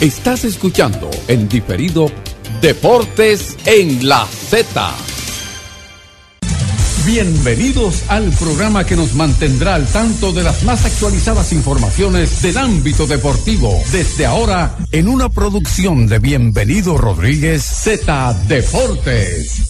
Estás escuchando en diferido Deportes en la Z. Bienvenidos al programa que nos mantendrá al tanto de las más actualizadas informaciones del ámbito deportivo. Desde ahora, en una producción de Bienvenido Rodríguez Z Deportes.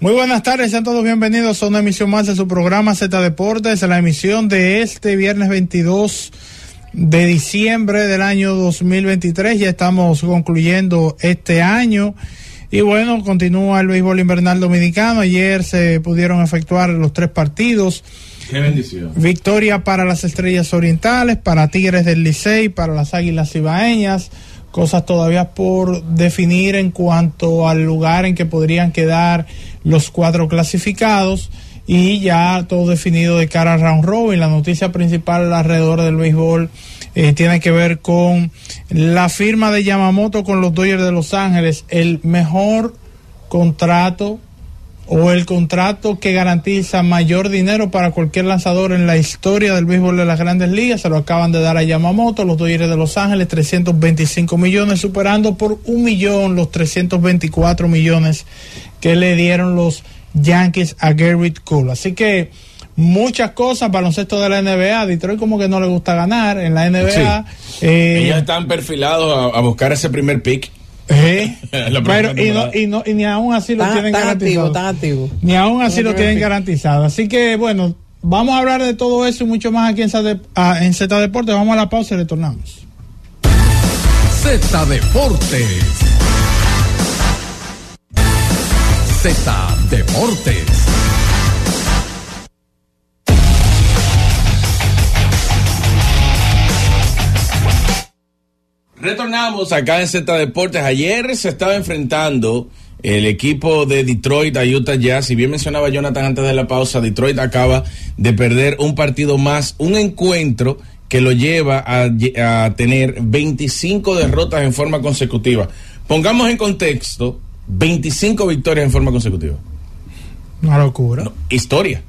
Muy buenas tardes, sean todos bienvenidos a una emisión más de su programa Z Deportes, la emisión de este viernes 22 de diciembre del año 2023. Ya estamos concluyendo este año. Y bueno, continúa el béisbol invernal dominicano. Ayer se pudieron efectuar los tres partidos. Qué bendición. Victoria para las Estrellas Orientales, para Tigres del Licey, para las Águilas Ibaeñas. Cosas todavía por definir en cuanto al lugar en que podrían quedar los cuatro clasificados y ya todo definido de cara a round robin. La noticia principal alrededor del béisbol eh, tiene que ver con la firma de Yamamoto con los Dodgers de Los Ángeles, el mejor contrato o el contrato que garantiza mayor dinero para cualquier lanzador en la historia del béisbol de las grandes ligas. Se lo acaban de dar a Yamamoto, los Dodgers de Los Ángeles, 325 millones, superando por un millón los 324 millones que le dieron los Yankees a Garrett Cole. Así que muchas cosas, baloncesto de la NBA. Detroit como que no le gusta ganar en la NBA. Eh, Ellos están perfilados a, a buscar ese primer pick. Sí, pero y, no, y, no, y ni aún así lo Tan- tienen tan garantizado. activo, tan activo. Ni aún así lo tienen garantizado. Así que bueno, vamos a hablar de todo eso y mucho más aquí en Z, ah, en Z Deportes. Vamos a la pausa y retornamos. Z Deportes. Z Deportes. Retornamos acá en Z Deportes. Ayer se estaba enfrentando el equipo de Detroit a Utah Jazz. Si bien mencionaba Jonathan antes de la pausa, Detroit acaba de perder un partido más, un encuentro que lo lleva a, tener 25 derrotas en forma consecutiva. Pongamos en contexto, 25 victorias en forma consecutiva. Una locura. historia.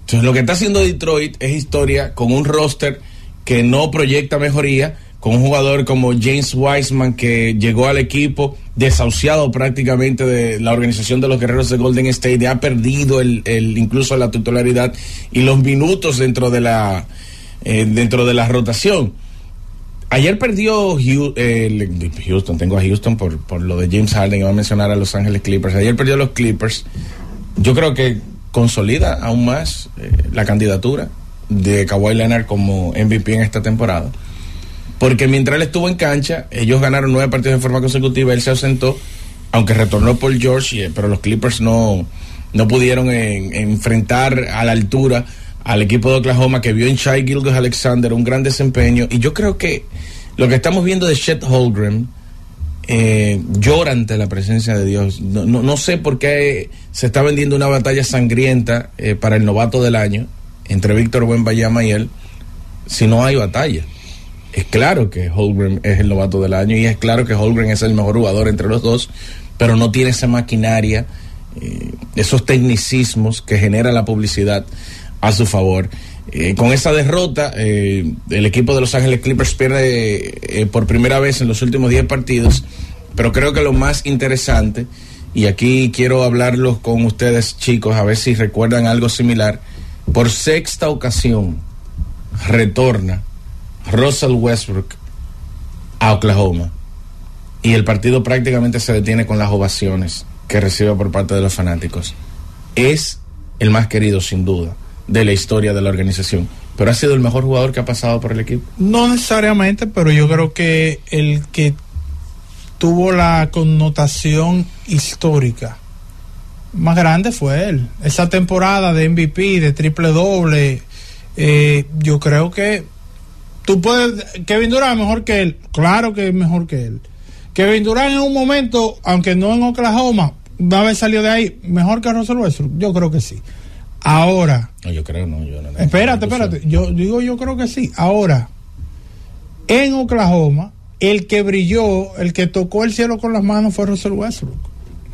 Entonces, lo que está haciendo Detroit es historia con un roster que no proyecta mejoría, con un jugador como James Wiseman que llegó al equipo desahuciado prácticamente de la organización de los guerreros de Golden State, ha perdido el, el- incluso la titularidad y los minutos dentro de la eh, dentro de la rotación. Ayer perdió Houston, tengo a Houston por, por lo de James Harden, iba a mencionar a Los Ángeles Clippers. Ayer perdió a los Clippers. Yo creo que consolida aún más eh, la candidatura de Kawhi Leonard como MVP en esta temporada. Porque mientras él estuvo en cancha, ellos ganaron nueve partidos de forma consecutiva, él se ausentó, aunque retornó por George, eh, pero los Clippers no, no pudieron en- enfrentar a la altura al equipo de Oklahoma que vio en Shai Gilgis Alexander un gran desempeño. Y yo creo que lo que estamos viendo de Chet Holmgren eh, llora ante la presencia de Dios. No, no, no sé por qué se está vendiendo una batalla sangrienta eh, para el novato del año entre Víctor Buenbayama y él, si no hay batalla. Es claro que Holmgren es el novato del año y es claro que Holmgren es el mejor jugador entre los dos, pero no tiene esa maquinaria, eh, esos tecnicismos que genera la publicidad a su favor. Eh, con esa derrota, eh, el equipo de Los Ángeles Clippers pierde por primera vez en los últimos 10 partidos, pero creo que lo más interesante, y aquí quiero hablarlo con ustedes chicos, a ver si recuerdan algo similar, por sexta ocasión retorna Russell Westbrook a Oklahoma y el partido prácticamente se detiene con las ovaciones que recibe por parte de los fanáticos. Es el más querido sin duda de la historia de la organización, pero ha sido el mejor jugador que ha pasado por el equipo. No necesariamente, pero yo creo que el que tuvo la connotación histórica más grande fue él. Esa temporada de MVP, de triple doble, eh, yo creo que tú puedes. Kevin Durant es mejor que él, claro que es mejor que él. Kevin Durant en un momento, aunque no en Oklahoma, va a haber salido de ahí mejor que Russell Westbrook, yo creo que sí. Ahora, No, yo creo no. Yo no Espérate, espérate. Yo digo, yo creo que sí. Ahora, en Oklahoma, el que brilló, el que tocó el cielo con las manos fue Russell Westbrook.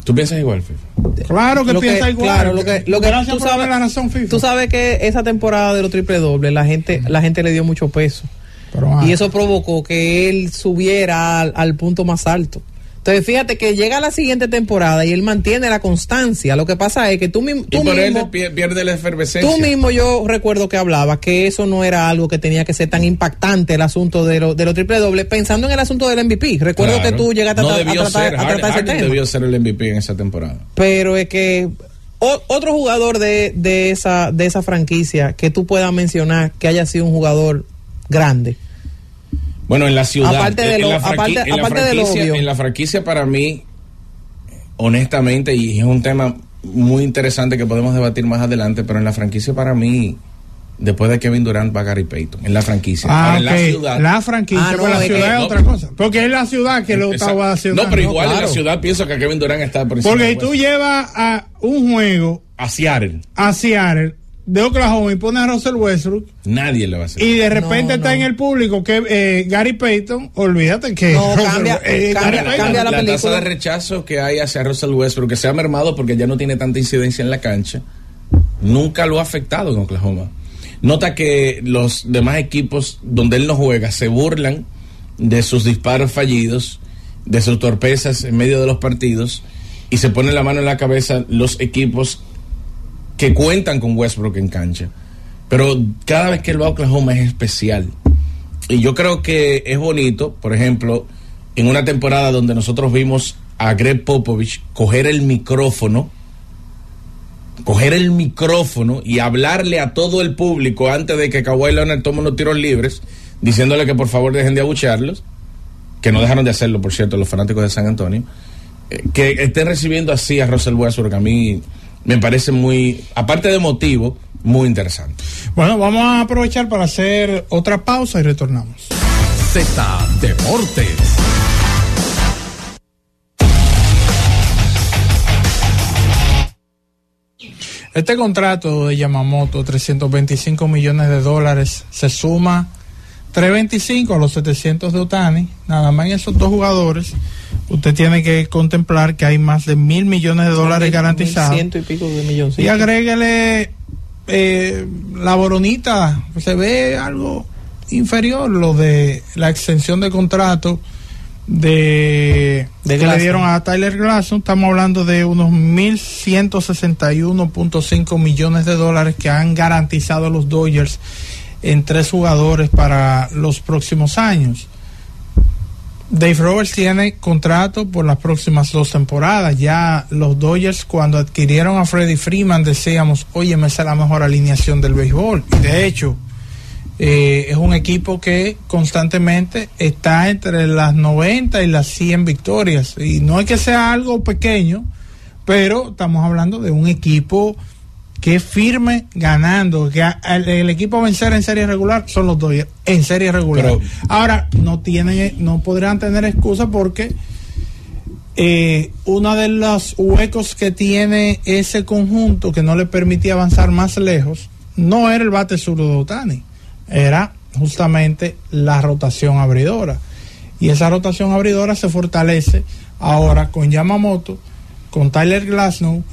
¿Tú piensas igual, FIFA? Claro que Lo piensa que- igual. claro, lo que- lo que tú sabes- la razón, FIFA. Tú sabes que esa temporada de los triple dobles la gente, la gente le dio mucho peso. Pero, ah, Y eso provocó que él subiera al, al punto más alto. Entonces, fíjate que llega la siguiente temporada y él mantiene la constancia. Lo que pasa es que tú, mismo- Y tú por mismo, pier- pierde la efervescencia. tú mismo yo recuerdo que hablaba que eso no era algo que tenía que ser tan impactante el asunto de, lo- de los triple dobles, pensando en el asunto del MVP. Recuerdo Claro. que tú llegaste a, no tra- a debió tratar, ser, a Harden- tratar ese Harden tema. debió ser el MVP en esa temporada. Pero es que o- otro jugador de, de esa de esa franquicia que tú puedas mencionar que haya sido un jugador grande. Bueno, en la ciudad. Aparte de en lo- la franqui- aparte- en la aparte de lo franquicia- obvio. En la franquicia, para mí, honestamente, y es un tema muy interesante que podemos debatir más adelante, pero en la franquicia, para mí, después de Kevin Durant, va Gary Payton. En la franquicia. Ah, Ahora, en la ciudad. La franquicia, Ah, no, la ciudad es no. otra cosa. Porque es la ciudad que lo estaba haciendo. No, pero igual en claro. la ciudad pienso que Kevin Durant está por encima Porque si tú llevas a un juego a Seattle, a Seattle de Oklahoma y pones a Russell Westbrook nadie le va a hacer. y de repente No, está no. en el público que eh, Gary Payton, olvídate que No, Russell- cambia- eh, cambia- Gary Payton- cambia la tasa película. de rechazo que hay hacia Russell Westbrook, que se ha mermado porque ya no tiene tanta incidencia en la cancha, nunca lo ha afectado en Oklahoma. Nota que los demás equipos donde él no juega se burlan de sus disparos fallidos, de sus torpezas en medio de los partidos, y se ponen la mano en la cabeza los equipos que cuentan con Westbrook en cancha. Pero cada vez que él va a Oklahoma es especial. Y yo creo que es bonito, por ejemplo, en una temporada donde nosotros vimos a Greg Popovich coger el micrófono, coger el micrófono y hablarle a todo el público antes de que Kawhi Leonard tome unos tiros libres, diciéndole que por favor dejen de abuchearlos, que no dejaron de hacerlo, por cierto, los fanáticos de San Antonio, eh, que estén recibiendo así a Russell Westbrook, a mí me parece muy, aparte de motivo, muy interesante. Bueno, vamos a aprovechar para hacer otra pausa y retornamos. Z Deportes. Este contrato de Yamamoto, 325 millones de dólares, se suma 325 a los 700 de Otani. Nada más en esos dos jugadores, usted tiene que contemplar que hay más de mil millones de dólares Mil- garantizados. mil ciento y pico de millones. Y agréguele eh, la boronita, se ve algo inferior lo de la extensión de contrato de, De que le dieron a Tyler Glasson. Estamos hablando de unos 1.161.5 millones de dólares que han garantizado los Dodgers en tres jugadores para los próximos años. Dave Roberts tiene contrato por las próximas dos temporadas. Ya los Dodgers cuando adquirieron a Freddie Freeman decíamos, oye, esa es la mejor alineación del béisbol. Y de hecho, eh, es un equipo que constantemente está entre las 90 y las 100 victorias. Y no es que sea algo pequeño, pero estamos hablando de un equipo que firme ganando, que a- el, el equipo a vencer en serie regular son los Dodgers en serie regular. Pero- Ahora no tienen, no podrán tener excusa porque eh, uno de los huecos que tiene ese conjunto que no le permitía avanzar más lejos no era el bate zurdo de Otani, era justamente la rotación abridora. Y esa rotación abridora se fortalece ahora con Yamamoto, con Tyler Glasnow,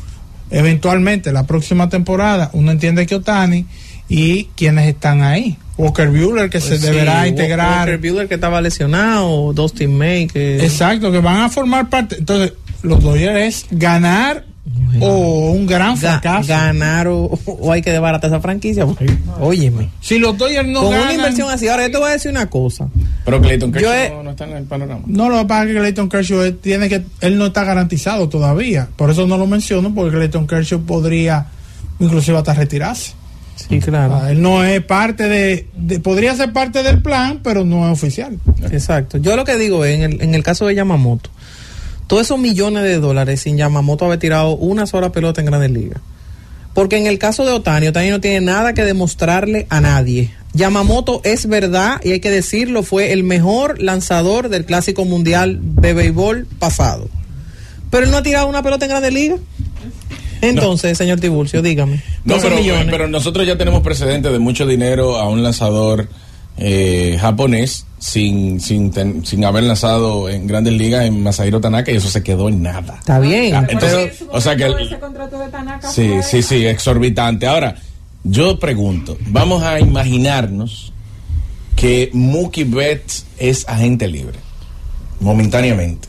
eventualmente la próxima temporada, uno entiende que Otani y quienes están ahí. Walker Buehler que Pues se sí, deberá integrar. Walker Buehler que estaba lesionado, Dustin May que Exacto, que van a formar parte. Entonces, los Dodgers es ganar o un gran Ga- fracaso. ganar o, o hay que desbaratar esa franquicia. porque, Óyeme. si los Dodgers no Con ganan, una inversión así, ahora yo te voy a decir una cosa. Pero Clayton Kershaw he- no, no está en el panorama. no lo que pasa es que Clayton Kershaw él tiene que él no está garantizado todavía. Por eso no lo menciono porque Clayton Kershaw podría inclusive hasta retirarse. Sí, claro. Ah, él no es parte de, de- podría ser parte del plan, pero no es oficial. Exacto. Yo lo que digo es, en el, en el caso de Yamamoto, todos esos millones de dólares sin Yamamoto haber tirado una sola pelota en Grandes Ligas. Porque en el caso de Otani, Otani no tiene nada que demostrarle a nadie. Yamamoto es verdad, y hay que decirlo, fue el mejor lanzador del Clásico Mundial de Béisbol pasado. Pero él no ha tirado una pelota en Grandes Ligas. Entonces, señor Tiburcio, dígame. No, 12 pero, millones. pero nosotros ya tenemos precedentes de mucho dinero a un lanzador eh, japonés sin, sin, ten- sin haber lanzado en grandes ligas en Masahiro Tanaka y eso se quedó en nada. Está bien. Ah, pero- entonces, o sea que el- ese contrato de Tanaka Sí, fue- sí, sí, exorbitante. Ahora, yo pregunto, vamos a imaginarnos que Mookie Betts es agente libre, momentáneamente.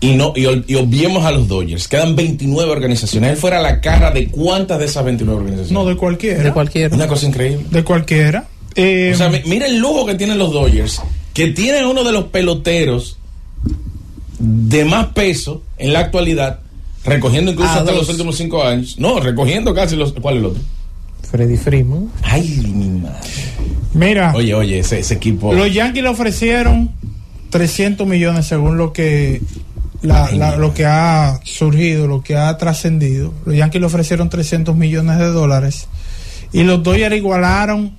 Y no y, y obviemos a los Dodgers. Quedan 29 organizaciones. Él fuera la cara de cuántas de esas 29 organizaciones. No, de cualquiera. de cualquiera. Una cosa increíble. De cualquiera. Eh, O sea, mi- mira el lujo que tienen los Dodgers, que tienen uno de los peloteros de más peso en la actualidad, recogiendo incluso hasta dos. los últimos cinco años. No, recogiendo casi los. ¿Cuál es el otro? Freddy Freeman. Ay, mi madre. mira, Oye, oye, ese, ese equipo. los Yankees le ofrecieron 300 millones según lo que la- la- lo que ha surgido, lo que ha trascendido. Los Yankees le ofrecieron 300 millones de dólares y los Dodgers igualaron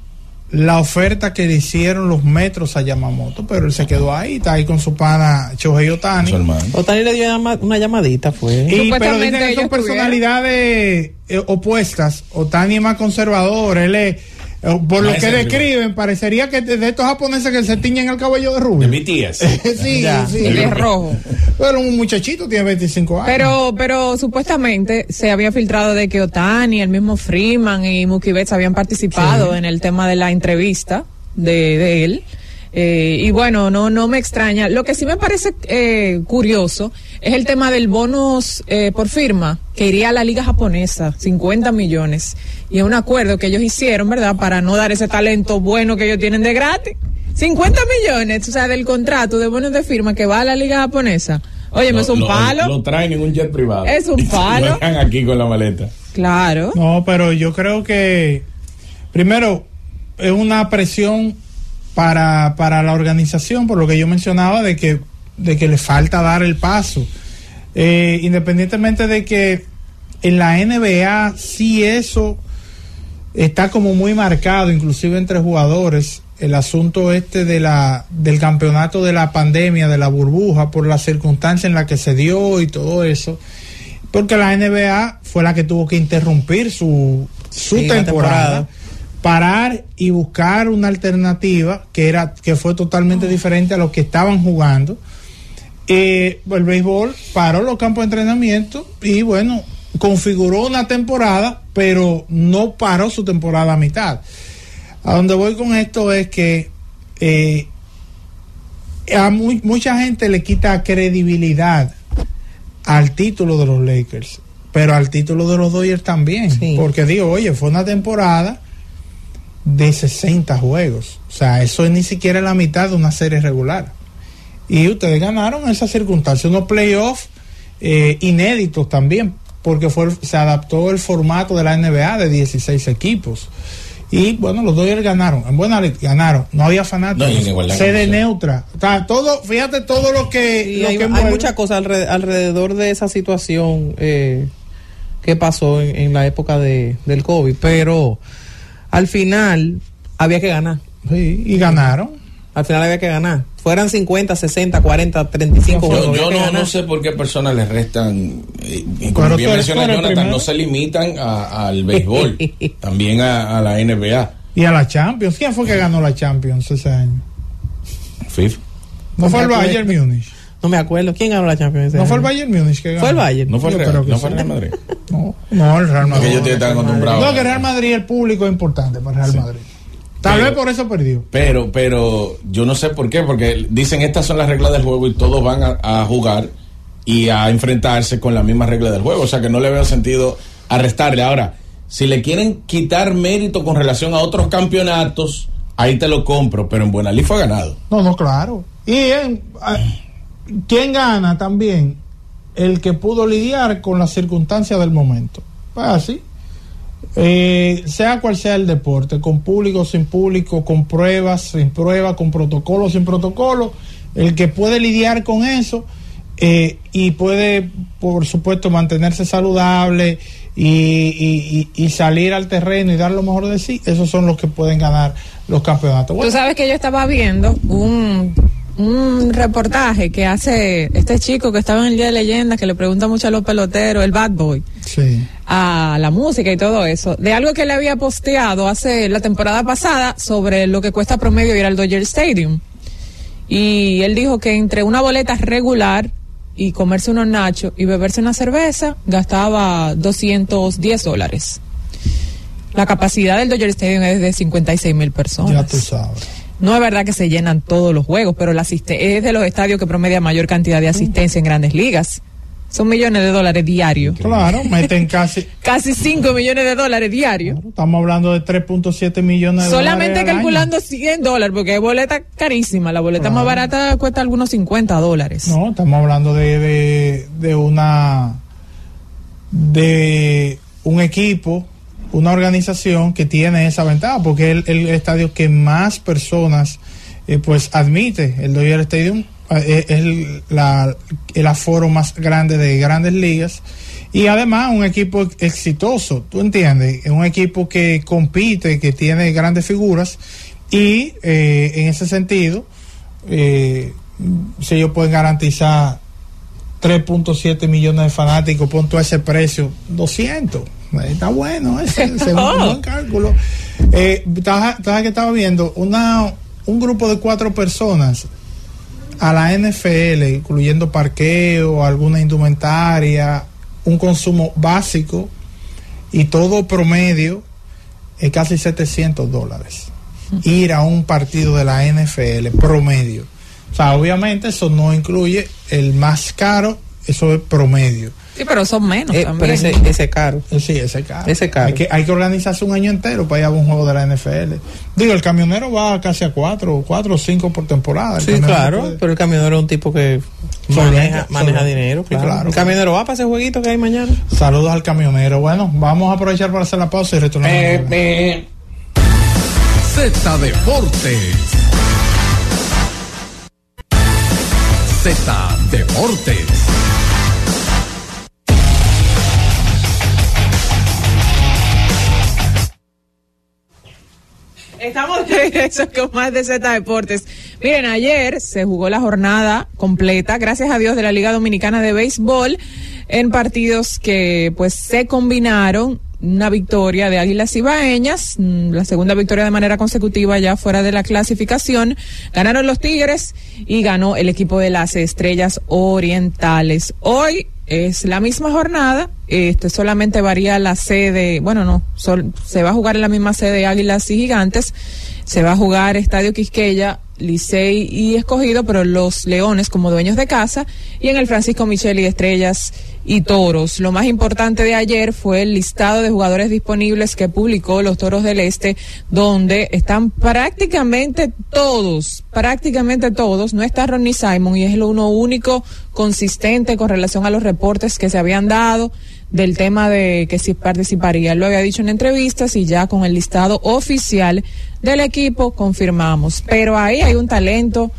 la oferta que le hicieron los metros a Yamamoto, pero él se quedó ahí, está ahí con su pana Shohei Otani. Otani le dio una llamadita, fue. Y, pero dicen que son personalidades eh, opuestas. Otani es más conservador, él es, por lo que describen, parecería que de estos japoneses que se tiñen el cabello de rubio. De sí, Ya. sí. Y de rojo. Pero un muchachito tiene 25 años. Pero, pero supuestamente se había filtrado de que Otani, el mismo Freeman y Mookie Betts habían participado en el tema de la entrevista de, de él. Eh, y bueno, no, no me extraña. Lo que sí me parece eh, curioso es el tema del bonus eh, por firma que iría a la liga japonesa, 50 millones. Y es un acuerdo que ellos hicieron, ¿verdad? Para no dar ese talento bueno que ellos tienen de gratis. 50 millones, o sea, del contrato de bonos de firma que va a la liga japonesa. Oye, es un lo- palo. Lo traen en un jet privado. Es un palo. Lo dejan aquí con la maleta. Claro. No, pero yo creo que, primero, es una presión para, para la organización, por lo que yo mencionaba, de que, de que le falta dar el paso. Eh, independientemente de que en la NBA sí eso está como muy marcado, inclusive entre jugadores, el asunto este de la, del campeonato de la pandemia, de la burbuja, por la circunstancia en la que se dio y todo eso. Porque la NBA fue la que tuvo que interrumpir su, su Sí, la temporada, temporada. Parar y buscar una alternativa que era que fue totalmente diferente a lo que estaban jugando. Eh, el béisbol paró los campos de entrenamiento y bueno, configuró una temporada, pero no paró su temporada a mitad. A donde voy con esto es que eh, a mu- mucha gente le quita credibilidad al título de los Lakers, pero al título de los Dodgers también. Sí. Porque digo, oye, fue una temporada de 60 juegos. O sea, eso es ni siquiera la mitad de una serie regular. Y ustedes ganaron esa circunstancia, unos playoffs eh, inéditos también, porque fue, se adaptó el formato de la NBA de 16 equipos. Y bueno, los Dodgers ganaron, en buena ley, ganaron, no había fanáticos, No, en sede neutra, o sea, todo, fíjate todo lo que, lo hay, que hay envuelve. muchas cosas alre- alrededor de esa situación eh, que pasó en, en la época de, del COVID, pero al final había que ganar. Sí, y ganaron. Al final había que ganar. Fueran 50, 60, 40, 35 juegos. Yo, había yo no, sé por qué personas le restan, eh, y como bien menciona Jonathan, no se limitan a- al béisbol, también a, a la NBA. Y a la Champions. ¿Quién fue que ganó la Champions ese año? FIFA. No fue el. Bayern Múnich. No me acuerdo. ¿Quién ganó la Champions? No fue el? Bayern Múnich que ganó. Fue el Bayern. No fue el Real, no fue el Real Madrid. No, no, el Real Madrid. Porque ellos están acostumbrados. No, que Real Madrid, el público es importante para Real Sí. Madrid. Tal Pero- vez por eso perdió. Pero, pero yo no sé por qué, porque dicen estas son las reglas del juego y todos van a, a jugar y a enfrentarse con las mismas reglas del juego. O sea que no le veo sentido arrestarle. Ahora, si le quieren quitar mérito con relación a otros campeonatos, ahí te lo compro, pero en Buena Liga fue ganado. No, no, claro. Y en, ¿quién gana también? El que pudo lidiar con las circunstancias del momento. Pues así. Eh, sea cual sea el deporte, con público, sin público, con pruebas, sin pruebas, con protocolo, sin protocolo, el que puede lidiar con eso eh, y puede, por supuesto, mantenerse saludable y, y- y- y salir al terreno y dar lo mejor de sí, esos son los que pueden ganar los campeonatos. Bueno, Tú sabes que yo estaba viendo un, un reportaje que hace este chico que estaba en el Día de Leyendas, que le pregunta mucho a los peloteros, el Bad Boy. sí. a la música y todo eso, de algo que le había posteado hace la temporada pasada sobre lo que cuesta promedio ir al Dodger Stadium. Y él dijo que entre una boleta regular y comerse unos nachos y beberse una cerveza, gastaba 210 dólares. La capacidad del Dodger Stadium es de 56 mil personas. Ya tú sabes. No es verdad que se llenan todos los juegos, pero la es de los estadios que promedia mayor cantidad de asistencia en grandes ligas. Son millones de dólares diarios. Claro, meten casi. casi 5 millones de dólares diarios. estamos hablando de 3.7 millones de Solamente dólares. Solamente calculando 100 dólares, porque hay boleta carísima. La boleta más barata cuesta algunos 50 dólares. No, estamos hablando de, de, de una. de un equipo, una organización que tiene esa ventaja, porque es el, el estadio que más personas eh, pues admite, el Dodger Stadium es el, la, el aforo más grande de grandes ligas y además un equipo exitoso, ¿tú entiendes? Es un equipo que compite, que tiene grandes figuras y eh, en ese sentido, eh, si ellos pueden garantizar 3.7 millones de fanáticos, punto a ese precio, 200. Está bueno, ese, ese es un buen cálculo. Eh, que estaba viendo una, un grupo de cuatro personas a la NFL, incluyendo parqueo, alguna indumentaria, un consumo básico y todo promedio es casi 700 dólares. Ir a un partido de la NFL promedio. O sea, obviamente eso no incluye el más caro, eso es promedio. Sí, pero son menos eh, también. Pero ese, ese caro. Eh, sí, ese caro. Ese caro. Hay que, hay que organizarse un año entero para ir a un juego de la NFL. Digo, el camionero va casi a cuatro, cuatro o cinco por temporada. sí, claro, puede. pero el camionero es un tipo que maneja, maneja dinero. Claro. Sí, claro. El camionero va para ese jueguito que hay mañana. Saludos al camionero. Bueno, vamos a aprovechar para hacer la pausa y retornar. Eh, Z Deportes. Deportes. Estamos con más de Z Deportes. Miren, ayer se jugó la jornada completa, gracias a Dios, de la Liga Dominicana de Béisbol en partidos que pues se combinaron una victoria de Águilas Ibaeñas, la segunda victoria de manera consecutiva ya fuera de la clasificación. Ganaron los Tigres y ganó el equipo de las Estrellas Orientales. Hoy es la misma jornada, este solamente varía la sede, bueno, no, sol, se va a jugar en la misma sede Águilas y Gigantes, se va a jugar Estadio Quisqueya, Licey y Escogido, pero los Leones como dueños de casa, y en el Francisco Micheli Estrellas y Toros. Lo más importante de ayer fue el listado de jugadores disponibles que publicó los Toros del Este, donde están prácticamente todos, prácticamente todos, no está Ronnie Simon y es lo uno único consistente con relación a los reportes que se habían dado del tema de que si participaría. Lo había dicho en entrevistas y ya con el listado oficial del equipo confirmamos. Pero ahí hay un talento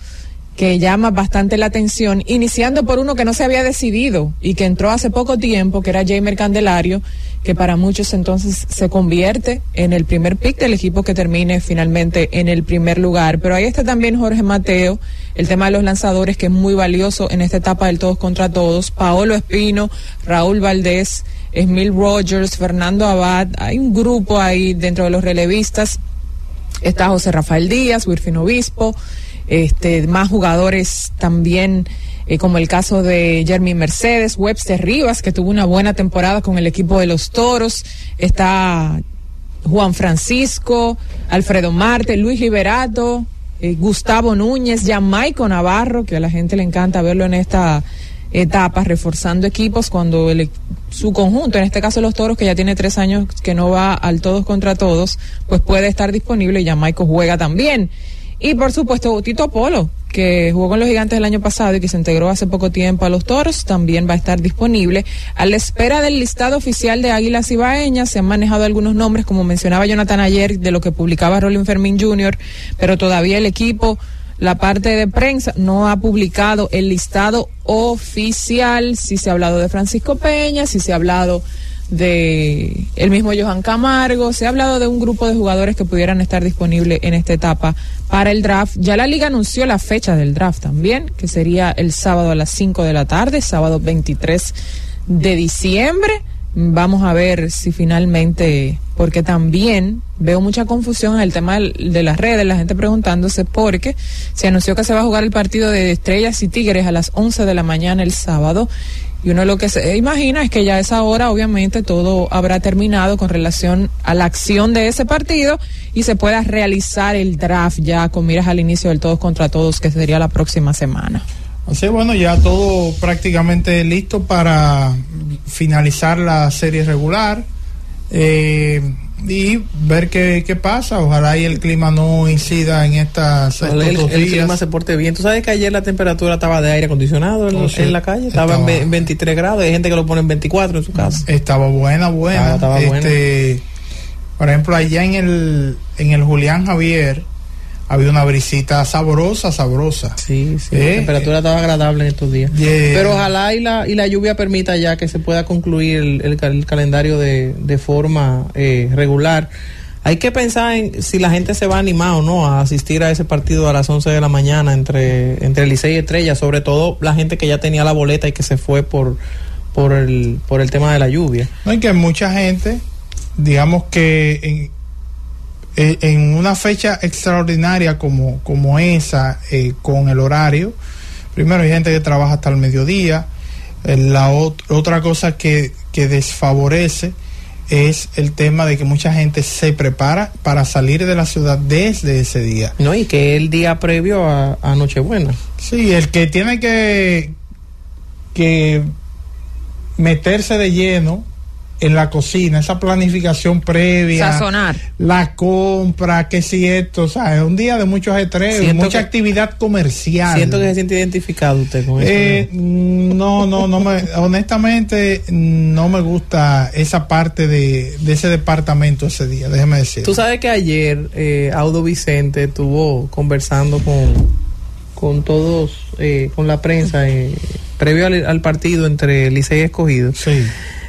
que llama bastante la atención, iniciando por uno que no se había decidido y que entró hace poco tiempo, que era Jamer Candelario, que para muchos entonces se convierte en el primer pick del equipo que termine finalmente en el primer lugar. Pero ahí está también Jorge Mateo, el tema de los lanzadores, que es muy valioso en esta etapa del todos contra todos, Paolo Espino, Raúl Valdés, Emil Rogers, Fernando Abad, hay un grupo ahí dentro de los relevistas, está José Rafael Díaz, Wirfin Obispo, este, más jugadores también, eh, como el caso de Jeremy Mercedes, Webster Rivas, que tuvo una buena temporada con el equipo de los Toros, está Juan Francisco, Alfredo Marte, Luis Liberato, eh, Gustavo Núñez, Jamaico Navarro, que a la gente le encanta verlo en esta etapa, reforzando equipos cuando el, su conjunto, en este caso los toros, que ya tiene tres años que no va al todos contra todos, pues puede estar disponible y Jamaico juega también. Y por supuesto, Tito Polo, que jugó con los gigantes el año pasado y que se integró hace poco tiempo a los toros, también va a estar disponible. A la espera del listado oficial de Águilas Ibaeñas, se han manejado algunos nombres, como mencionaba Jonathan ayer, de lo que publicaba Rolling Fermín Jr., pero todavía el equipo, la parte de prensa, no ha publicado el listado oficial. Si se ha hablado de Francisco Peña, si se ha hablado de el mismo Johan Camargo, se ha hablado de un grupo de jugadores que pudieran estar disponibles en esta etapa para el draft. Ya la liga anunció la fecha del draft también, que sería el sábado a las 5 de la tarde, sábado 23 de diciembre. Vamos a ver si finalmente, porque también veo mucha confusión en el tema de las redes, la gente preguntándose por qué se anunció que se va a jugar el partido de Estrellas y Tigres a las 11 de la mañana el sábado. Y uno lo que se imagina es que ya a esa hora obviamente todo habrá terminado con relación a la acción de ese partido y se pueda realizar el draft ya con miras al inicio del todos contra todos que sería la próxima semana. Así bueno, ya todo prácticamente listo para finalizar la serie regular eh, y ver qué, qué, pasa. Ojalá y el clima no incida en estas el, el, clima se porte bien. Tú sabes que ayer la temperatura estaba de aire acondicionado en, oh, la calle, estaba, en 23 grados. Hay gente que lo pone en 24 en su casa. Estaba buena, buena. Estaba, este, Por ejemplo, allá en el, en el Julián Javier había una brisita sabrosa, sabrosa. Sí, sí, la eh, temperatura estaba agradable en estos días. Pero ojalá y la, y la lluvia permita ya que se pueda concluir el, el, calendario de, de forma eh, regular. Hay que pensar en si la gente se va a animar o no a asistir a ese partido a las 11 de la mañana entre, entre Licey y Estrella, sobre todo la gente que ya tenía la boleta y que se fue por, por, el, por el tema de la lluvia. No, hay que mucha gente, digamos que en, eh, en una fecha extraordinaria como, como esa, eh, con el horario, primero hay gente que trabaja hasta el mediodía, eh, la otra cosa que, que desfavorece es el tema de que mucha gente se prepara para salir de la ciudad desde ese día. No, y que el día previo a, a Nochebuena. Sí, el que tiene que, que meterse de lleno en la cocina, esa planificación previa, Sazonar. la compra, que si esto, o sea, es un día de muchos ajetreos, mucha actividad comercial. Siento que se siente identificado usted con eso. Eh, no, no, no me, honestamente no me gusta esa parte de, de, ese departamento ese día, déjeme decir. Tú sabes que ayer eh, Audo Vicente estuvo conversando con, con todos, eh, con la prensa, eh, previo al, al, partido entre Licey y Escogido. Sí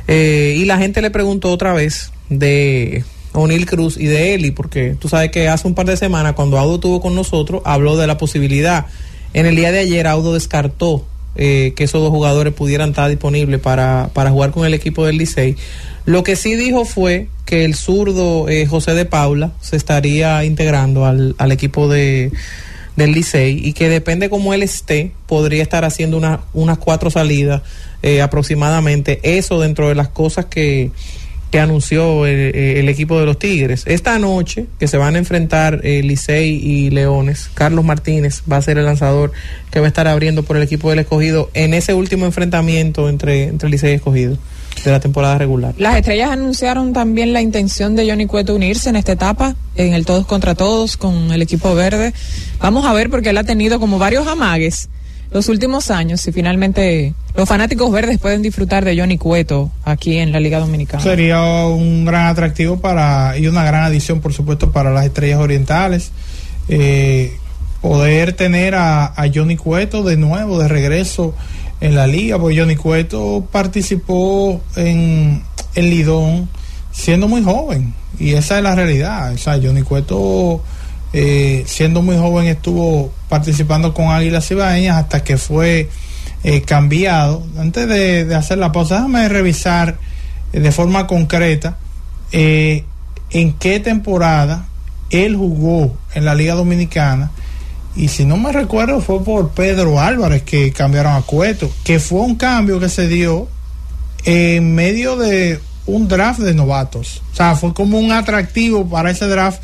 eh, y la gente le preguntó otra vez de O'Neill Cruz y de Eli, porque tú sabes que hace un par de semanas, cuando Audo estuvo con nosotros, habló de la posibilidad. En el día de ayer, Audo descartó eh, que esos dos jugadores pudieran estar disponibles para, para jugar con el equipo del Licey. Lo que sí dijo fue que el zurdo eh, José de Paula se estaría integrando al, al equipo de del Licey y que depende cómo él esté, podría estar haciendo una, unas cuatro salidas eh, aproximadamente. Eso dentro de las cosas que, que anunció el, el, equipo de los Tigres. Esta noche, que se van a enfrentar eh, Licey y Leones, Carlos Martínez va a ser el lanzador que va a estar abriendo por el equipo del escogido en ese último enfrentamiento entre, entre Licey y escogido de la temporada regular. Las estrellas anunciaron también la intención de Johnny Cueto unirse en esta etapa, en el todos contra todos, con el equipo verde. Vamos a ver porque él ha tenido como varios amagues los últimos años y finalmente los fanáticos verdes pueden disfrutar de Johnny Cueto aquí en la Liga Dominicana. Sería un gran atractivo para y una gran adición, por supuesto, para las estrellas orientales. Eh, poder tener a, a Johnny Cueto de nuevo, de regreso en la liga, porque Johnny Cueto participó en el Lidón siendo muy joven, y esa es la realidad. O sea, Johnny Cueto, eh, siendo muy joven, estuvo participando con Águilas Ibaeñas hasta que fue eh, cambiado. Antes de, hacer la pausa, déjame revisar eh, de forma concreta eh, en qué temporada él jugó en la Liga Dominicana y si no me recuerdo fue por Pedro Álvarez que cambiaron a Cueto, que fue un cambio que se dio en medio de un draft de novatos. O sea, fue como un atractivo para ese draft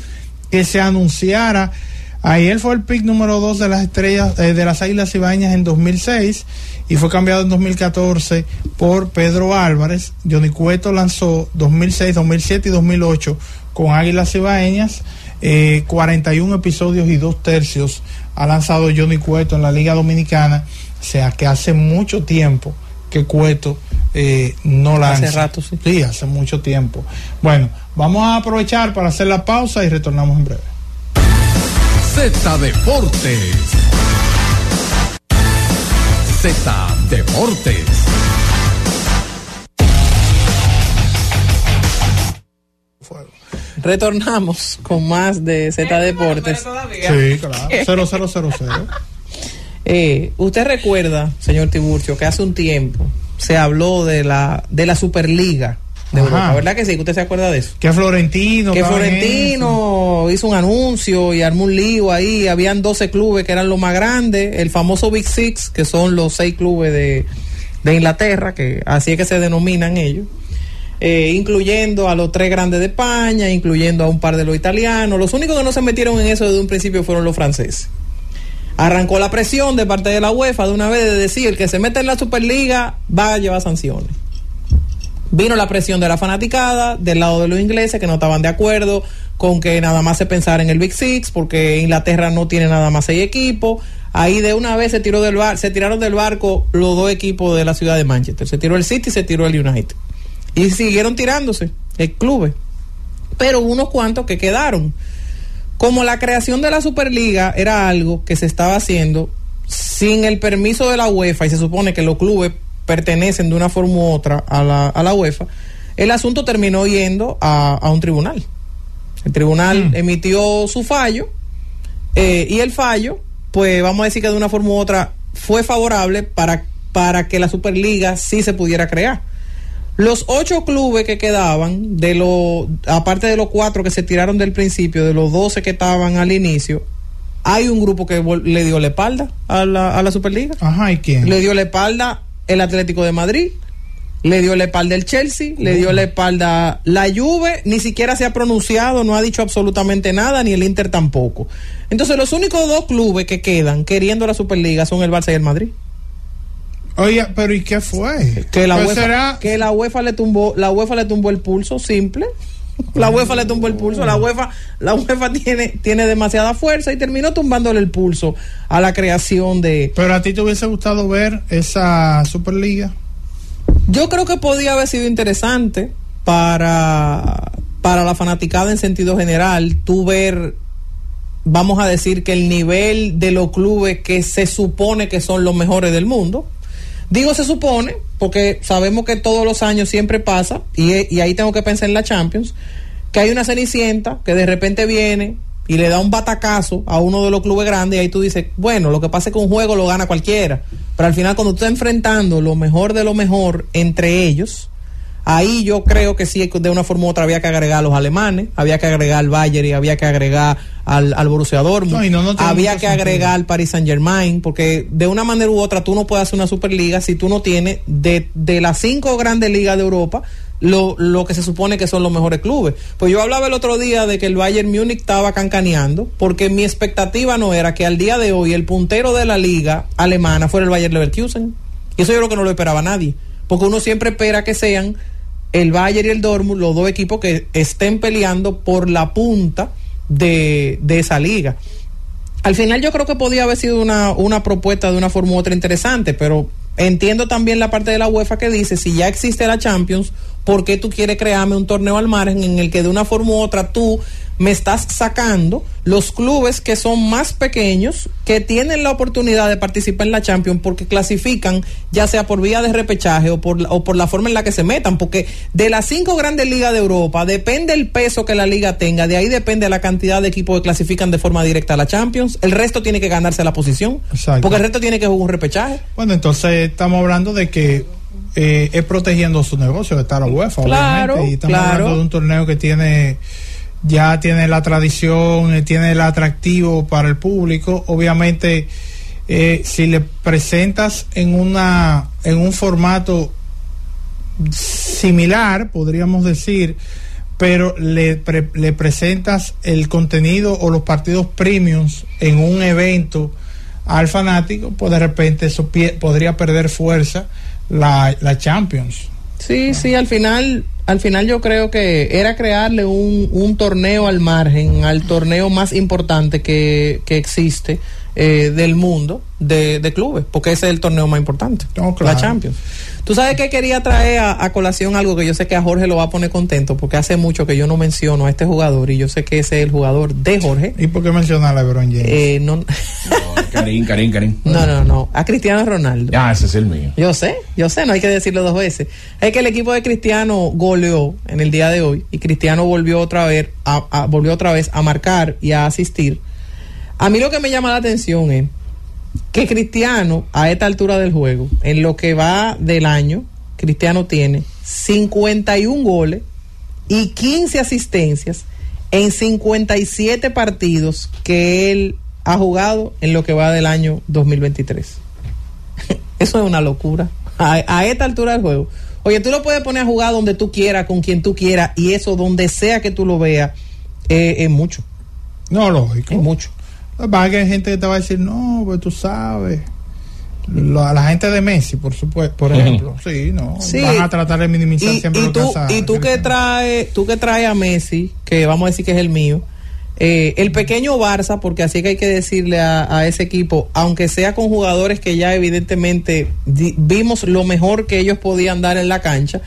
que se anunciara. Él fue el pick número 2 de las estrellas eh, de las Águilas Ibañas en 2006 y fue cambiado en 2014 por Pedro Álvarez. Johnny Cueto lanzó 2006, 2007 y 2008 con Águilas Ibaeñas, eh, 41 episodios y dos tercios ha lanzado Johnny Cueto en la Liga Dominicana, o sea que hace mucho tiempo que Cueto eh, no lanza. Hace rato, sí. Sí, hace mucho tiempo. Bueno, vamos a aprovechar para hacer la pausa y retornamos en breve. Z Deportes. Z Deportes. Retornamos con más de Z Deportes. Sí, claro. 0000. Eh, usted recuerda, señor Tiburcio, que hace un tiempo se habló de la de la Superliga de Ajá. Europa, ¿verdad que sí? ¿Que ¿Usted se acuerda de eso? Que Florentino. que. Florentino hizo un anuncio y armó un lío ahí. Habían 12 clubes que eran los más grandes. El famoso Big Six, que son los seis clubes de, de Inglaterra, que así es que se denominan ellos. Eh, incluyendo a los tres grandes de España, incluyendo a un par de los italianos. Los únicos que no se metieron en eso desde un principio fueron los franceses. Arrancó la presión de parte de la UEFA de una vez de decir el que se mete en la Superliga va a llevar sanciones. Vino la presión de la fanaticada, del lado de los ingleses que no estaban de acuerdo con que nada más se pensara en el Big Six, porque Inglaterra no tiene nada más seis equipos. Ahí de una vez se tiró del bar, se tiraron del barco los dos equipos de la ciudad de Manchester. Se tiró el City y se tiró el United. Y siguieron tirándose el clubes. Pero unos cuantos que quedaron. Como la creación de la Superliga era algo que se estaba haciendo sin el permiso de la UEFA y se supone que los clubes pertenecen de una forma u otra a la, a la UEFA, el asunto terminó yendo a, a un tribunal. El tribunal emitió su fallo eh, y el fallo, pues vamos a decir que de una forma u otra fue favorable para, para que la Superliga sí se pudiera crear. Los ocho clubes que quedaban, de los, aparte de los cuatro que se tiraron del principio, de los doce que estaban al inicio, hay un grupo que le dio la espalda a la, a la Superliga. Ajá, ¿y quién? Le dio la espalda el Atlético de Madrid, le dio la espalda el Chelsea, le dio la espalda la Juve, ni siquiera se ha pronunciado, no ha dicho absolutamente nada, ni el Inter tampoco. Entonces los únicos dos clubes que quedan queriendo la Superliga son el Barça y el Madrid. Oye, pero ¿y qué fue? Que la Pues UEFA, será- que la UEFA le tumbó, la UEFA le tumbó el pulso, simple. La UEFA le tumbó el pulso, la UEFA, la UEFA tiene, tiene demasiada fuerza y terminó tumbándole el pulso a la creación de, Pero a ti te hubiese gustado ver esa Superliga. Yo creo que podía haber sido interesante para, para la fanaticada en sentido general, tú ver, vamos a decir que el nivel de los clubes que se supone que son los mejores del mundo, digo se supone, porque sabemos que todos los años siempre pasa, y, ahí tengo que pensar en la Champions, que hay una cenicienta que de repente viene y le da un batacazo a uno de los clubes grandes y ahí tú dices, bueno, lo que pasa es que un juego lo gana cualquiera, pero al final cuando tú estás enfrentando lo mejor de lo mejor entre ellos, ahí yo creo que sí, de una forma u otra había que agregar a los alemanes, había que agregar al Bayern y había que agregar al, al Borussia Dortmund, No, y no, no tiene había que agregar al Paris Saint Germain, porque de una manera u otra tú no puedes hacer una superliga si tú no tienes de, de las cinco grandes ligas de Europa lo, lo que se supone que son los mejores clubes. Pues yo hablaba el otro día de que el Bayern Múnich estaba cancaneando, porque mi expectativa no era que al día de hoy el puntero de la liga alemana fuera el Bayern Leverkusen. Y eso yo creo que no lo esperaba nadie, porque uno siempre espera que sean el Bayern y el Dortmund, los dos equipos que estén peleando por la punta de, de esa liga. Al final yo creo que podía haber sido una, una propuesta de una forma u otra interesante, pero entiendo también la parte de la UEFA que dice, si ya existe la Champions, ¿por qué tú quieres crearme un torneo al margen en el que de una forma u otra tú me estás sacando los clubes que son más pequeños, que tienen la oportunidad de participar en la Champions porque clasifican ya sea por vía de repechaje o por, la- o por la forma en la que se metan? Porque de las cinco grandes ligas de Europa depende el peso que la liga tenga, de ahí depende la cantidad de equipos que clasifican de forma directa a la Champions. El resto tiene que ganarse la posición, Exacto. porque el resto tiene que jugar un repechaje. Bueno, entonces estamos hablando de que eh, es protegiendo su negocio, de estar a UEFA, Claro, obviamente. Y estamos claro. hablando de un torneo que tiene ya tiene la tradición, eh, tiene el atractivo para el público. Obviamente, eh, si le presentas en una en un formato similar, podríamos decir, pero le, pre- le presentas el contenido o los partidos premiums en un evento al fanático, pues de repente eso podría perder fuerza la, la Champions. Sí, sí, al final, al final yo creo que era crearle un, un torneo al margen, al torneo más importante que, que existe eh, del mundo de, de clubes, porque ese es el torneo más importante, claro. la Champions. Tú sabes que quería traer a, a colación algo que yo sé que a Jorge lo va a poner contento, porque hace mucho que yo no menciono a este jugador y yo sé que ese es el jugador de Jorge. ¿Y por qué mencionar a LeBron James? Eh, no, No, Karim, Karim, Karim. no, no, no, a Cristiano Ronaldo. Ah, ese es el mío. Yo sé, yo sé, no hay que decirlo dos veces. Es que el equipo de Cristiano goleó en el día de hoy y Cristiano volvió otra vez a, a- volvió otra vez a marcar y a asistir. A mí lo que me llama la atención es que Cristiano a esta altura del juego, en lo que va del año, Cristiano tiene 51 goles y 15 asistencias en 57 partidos que él ha jugado en lo que va del año 2023. Eso es una locura. A, a, esta altura del juego. Oye, tú lo puedes poner a jugar donde tú quieras, con quien tú quieras, y eso donde sea que tú lo veas, eh, es mucho. No, lógico. Es mucho. Va que hay gente que te va a decir, no, pues tú sabes. Lo, a la gente de Messi, por supuesto, por ejemplo, sí, no, sí. van a tratar de minimizar y, siempre y lo tú, que hace, y tú que traes, tú que traes a Messi, que vamos a decir que es el mío, eh, el pequeño Barça, porque así que hay que decirle a, a, ese equipo, aunque sea con jugadores que ya evidentemente vimos lo mejor que ellos podían dar en la cancha,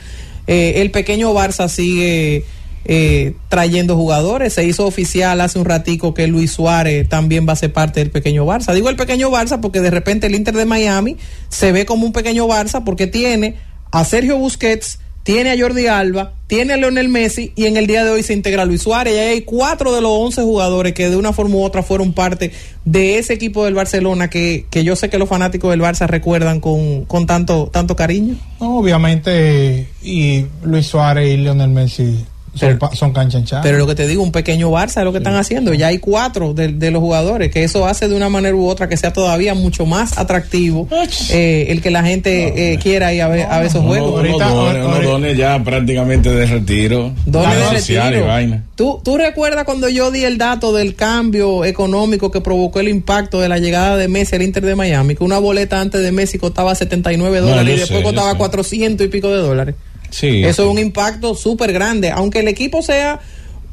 eh, el pequeño Barça sigue eh, trayendo jugadores. Se hizo oficial hace un ratico que Luis Suárez también va a ser parte del pequeño Barça. Digo el pequeño Barça porque de repente el Inter de Miami se ve como un pequeño Barça porque tiene a Sergio Busquets, tiene a Jordi Alba, tiene a Leonel Messi y en el día de hoy se integra Luis Suárez. Y ahí hay cuatro de los once jugadores que de una forma u otra fueron parte de ese equipo del Barcelona que, que yo sé que los fanáticos del Barça recuerdan con, con tanto, tanto cariño. Obviamente, y Luis Suárez y Leonel Messi son, pero, son canchanchados. Pero lo que te digo, un pequeño Barça es lo que sí. están haciendo. Ya hay cuatro de, de, los jugadores, que eso hace de una manera u otra que sea todavía mucho más atractivo eh, el que la gente no, eh, quiera ir a ver, a ver esos juegos. Uno, ahorita, dones, ya prácticamente de retiro. Dones de retiro. Y vaina. ¿Tú, ¿Tú recuerdas cuando yo di el dato del cambio económico que provocó el impacto de la llegada de Messi al Inter de Miami? Que una boleta antes de Messi costaba 79 dólares no, y después sé, costaba 400 y pico de dólares. Sí, Eso es un impacto súper grande. Aunque el equipo sea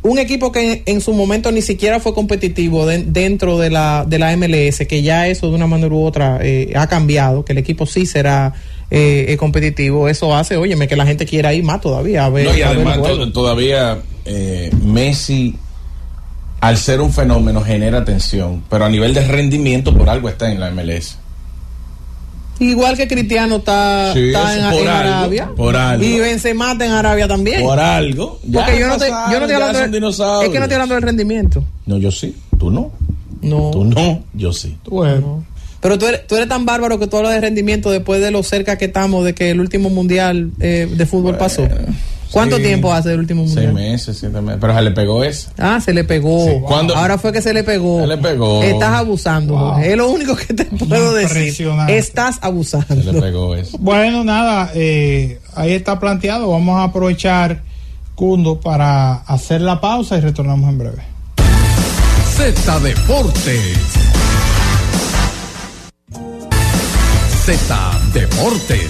un equipo que en, en, su momento ni siquiera fue competitivo de, dentro de la, de la MLS, que ya eso de una manera u otra eh, ha cambiado, que el equipo sí será eh, competitivo, eso hace, óyeme, que la gente quiera ir más todavía a ver. No, y a ver además to todavía eh, Messi, al ser un fenómeno, genera atención, pero a nivel de rendimiento por algo está en la MLS. Igual que Cristiano está, Sí, está en, eso, por en algo, Arabia. por algo. Y Benzema está en Arabia también. Por algo. Ya Porque yo no, te, pasaron, yo no estoy hablando son de, dinosaurios. Es que no estoy hablando del rendimiento. No, yo sí. Tú no. No. Tú no. Yo sí. Bueno, Pero tú eres, tú eres tan bárbaro que tú hablas de rendimiento después de lo cerca que estamos de que el último mundial eh, de fútbol pasó. ¿Cuánto sí. tiempo hace del último Seis mundial? meses, siete meses. Pero se le pegó ese. Ah, se le pegó. Sí. ¿Cuándo? Ahora fue que se le pegó. Se le pegó. Estás abusando, Wow. Jorge. Es lo único que te puedo decir. Impresionante. Estás Se le abusando. pegó ese. Bueno, nada, eh, ahí está planteado. Vamos a aprovechar, Cundo, para hacer la pausa y retornamos en breve. Z Deportes. Z Deportes.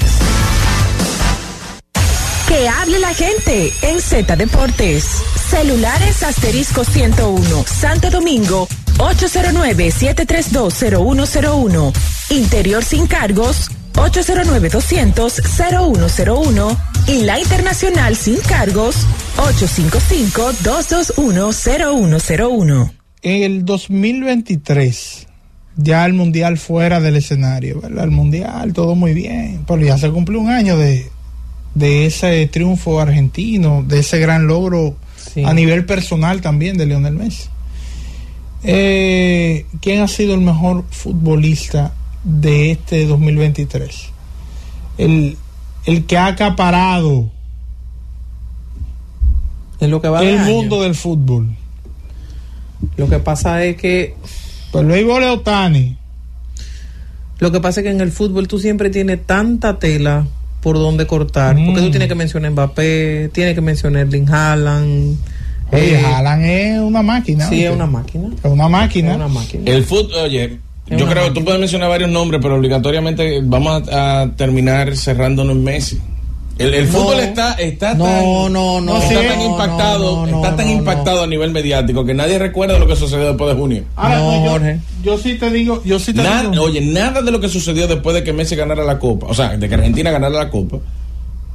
Que hable la gente en Z Deportes. Celulares asterisco 101, Santo Domingo, 809-7320101. Interior sin cargos, 809-200-0101. Y la internacional sin cargos, 855-221-0101. En el 2023, ya el Mundial fuera del escenario, ¿verdad? El Mundial, todo muy bien, pero ya se cumplió un año de, de ese triunfo argentino, de ese gran logro Sí. a nivel personal también de Lionel Messi. Eh, ¿Quién ha sido el mejor futbolista de este 2023? El, el que ha acaparado Es lo que va de el año. mundo del fútbol. Lo que pasa es que Pues es Otani. Lo que pasa es que en el fútbol tú siempre tienes tanta tela por donde cortar. Porque tú Mm. tienes que mencionar Mbappé, tienes que mencionar Erling Haaland. Oye, eh, Haaland es una máquina. Sí, es una máquina. Es una máquina. Es una máquina. El fútbol, oye, Es yo creo que tú puedes mencionar varios nombres, pero obligatoriamente vamos a, a terminar cerrándonos en Messi. El, el No. fútbol está, está No, tan, no, no, está sí. tan no, impactado, no, no, está tan no, impactado a nivel mediático que nadie recuerda lo que sucedió después de junio. Ahora, No, yo, Jorge. yo sí te digo, yo sí te Nada, digo. oye, nada de lo que sucedió después de que Messi ganara la Copa, o sea, de que Argentina ganara la Copa,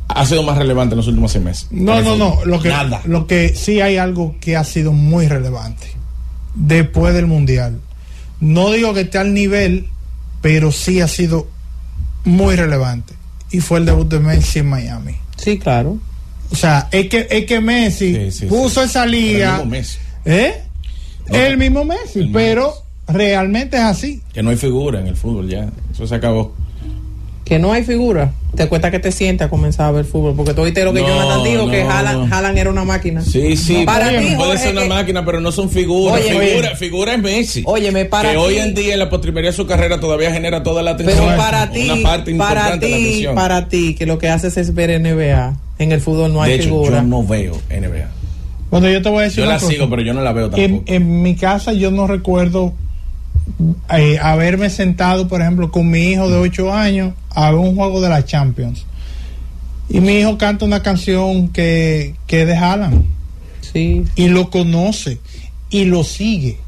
ha sido más relevante en los últimos seis meses. No, no, no. Lo que, Nada. lo que sí hay algo que ha sido muy relevante después del Mundial. No digo que esté al nivel, pero sí ha sido muy relevante. Y fue el debut de Messi en Miami. Sí, claro. O sea, es que, es que Messi Sí, sí, puso sí. esa Pero el liga. mismo Messi, ¿Eh? No, el mismo Messi, el pero Messi. realmente es así. que no hay figura en el fútbol ya, eso se acabó. Que no hay figura, te cuesta que te sientes a comenzar a ver fútbol. Porque tú oíste lo que No, Jonathan dijo, que Haaland, no. Haaland era una máquina. Sí, sí, Para puede, ti, puede Jorge, ser una que- máquina, pero no son figuras. Oye, figura, oye. figura es Messi. Óyeme, para que ti- hoy en día en la postrimería de su carrera todavía genera toda la atención. Pero para ti, una parte para importante de la ti, atención. para ti, que lo que haces es ver NBA. En el fútbol no hay de hecho, figura. yo no veo NBA. Bueno, yo te voy a decir Yo una la cosa. sigo, pero yo no la veo En, tampoco. en mi casa yo no recuerdo eh, haberme sentado, por ejemplo, con mi hijo de 8 años a ver un juego de la Champions. Y mi hijo canta una canción que, que es de Haaland. Sí. Y lo conoce. Y lo sigue.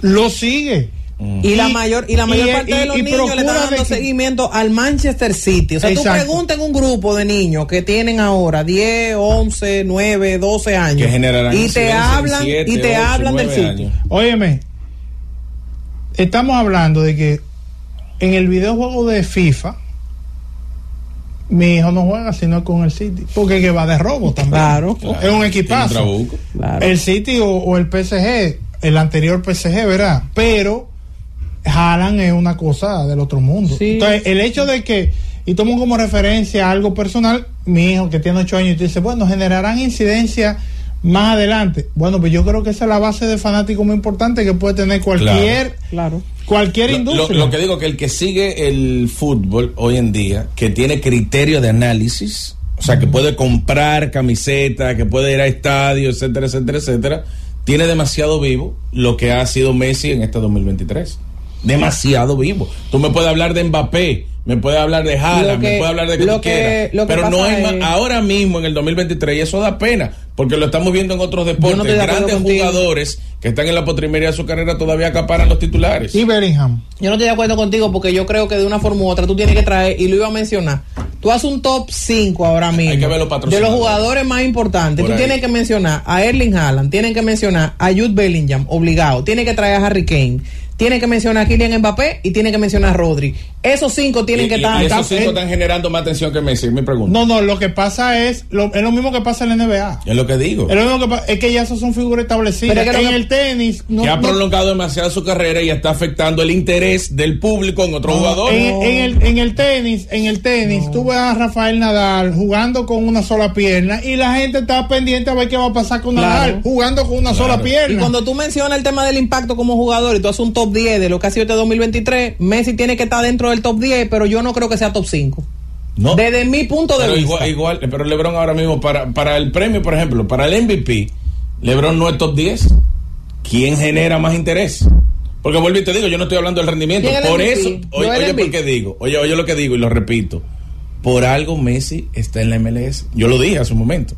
Lo sigue. Y, la mayor y la mayor y- parte de los y niños le están dando que- seguimiento al Manchester City. O sea, Exacto. tú preguntas en un grupo de niños que tienen ahora 10, 11, 9, 12 años Que generarán y te hablan y te hablan del City. años. Óyeme, estamos hablando de que en el videojuego de FIFA, mi hijo no juega sino con el City, porque que va de robo también. Claro. Es un equipazo. Un. Claro. El City o, o el PSG, el anterior PSG, ¿verdad? Pero Haaland es una cosa del otro mundo. Sí. Entonces, el hecho de que, y tomo como referencia algo personal, mi hijo que tiene 8 años, y tú dices, bueno, generarán incidencia más adelante. Bueno, pues yo creo que esa es la base de fanático muy importante que puede tener cualquier, Claro. cualquier Lo, lo- industria. lo que digo que el que sigue el fútbol hoy en día, que tiene criterio de análisis, o sea, que puede comprar camiseta, que puede ir a estadios, etcétera, etcétera, etcétera, tiene demasiado vivo lo que ha sido Messi en este 2023. Demasiado vivo. Tú me puedes hablar de Mbappé, me puedes hablar de que- me puedes hablar de que lo tú que- quieras, lo que pero no ma- es- ahora mismo en el 2023 y eso da pena, porque lo estamos viendo en otros deportes, acuerdo grandes contigo. jugadores que están en la postrimería de su carrera todavía acaparan los titulares. Y Bellingham. Yo no estoy de acuerdo contigo porque yo creo que de una forma u otra tú tienes que traer, y lo iba a mencionar, tú haces un top 5 ahora mismo Hay que ver los de los jugadores más importantes. Por tú ahí. tienes que mencionar a Erling Haaland, tienes que mencionar a Jude Bellingham, obligado, tienes que traer a Harry Kane, tienes que mencionar a Kylian Mbappé y tienes que mencionar a Rodri. Esos cinco tienen Y- que y- estar... y esos cinco están generando más atención que Messi, es mi pregunta. No, no, lo que pasa es, lo, es lo mismo que pasa en la NBA. Es lo que digo. Es lo mismo que pasa, es que ya esos son figuras establecidas. Pero es que lo en que- el tenis, no, que ha no- prolongado demasiado su carrera y está afectando el interés del público en otro jugador. En, en el, en el tenis, en el tenis, tú ves a Rafael Nadal jugando con una sola pierna y la gente está pendiente a ver qué va a pasar con Claro. Nadal jugando con una sola Y pierna. cuando tú mencionas el tema del impacto como jugador y tú haces un top 10 de lo que ha sido este 2023, Messi tiene que estar dentro del top 10, pero yo no creo que sea top 5. No. Desde mi punto de Pero vista. igual, igual, pero LeBron ahora mismo, para, para el premio, por ejemplo, para el MVP, LeBron no es top 10. ¿Quién genera más interés? Porque vuelvo y te digo, yo no estoy hablando del rendimiento. ¿Quién es el Por MVP? eso, ¿No oye, oye por qué digo, oye, oye lo que digo y lo repito. Por algo Messi está en la MLS. Yo lo dije hace un momento.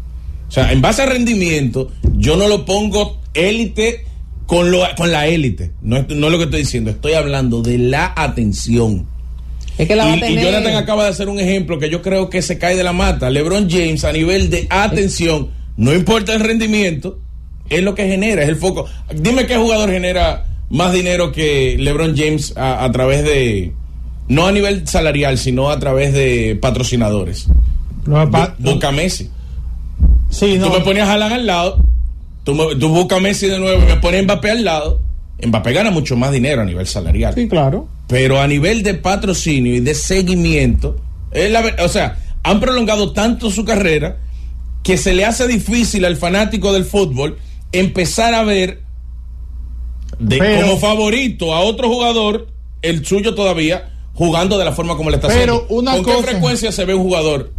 O sea, en base a rendimiento, yo no lo pongo élite con, lo, con la élite. No, es- no es lo que estoy diciendo. Estoy hablando de la atención. Es que la va a Y. Jonathan acaba de hacer un ejemplo que yo creo que se cae de la mata. LeBron James a nivel de atención, no importa el rendimiento, es lo que genera, es el foco. Dime qué jugador genera más dinero que LeBron James a, a través de, no a nivel salarial, sino a través de patrocinadores. Que pa- Busca Messi. sí, no, Tú me ponías a Haaland al lado, tú, me- tú buscas a Messi de nuevo y me pones Mbappé al lado. Mbappé gana mucho más dinero a nivel salarial. Sí, claro. Pero a nivel de patrocinio y de seguimiento, es la ver- o sea, han prolongado tanto su carrera que se le hace difícil al fanático del fútbol empezar a ver de, Pero- como favorito a otro jugador, el suyo todavía, jugando de la forma como le está Pero haciendo. una ¿Con qué frecuencia se ve un jugador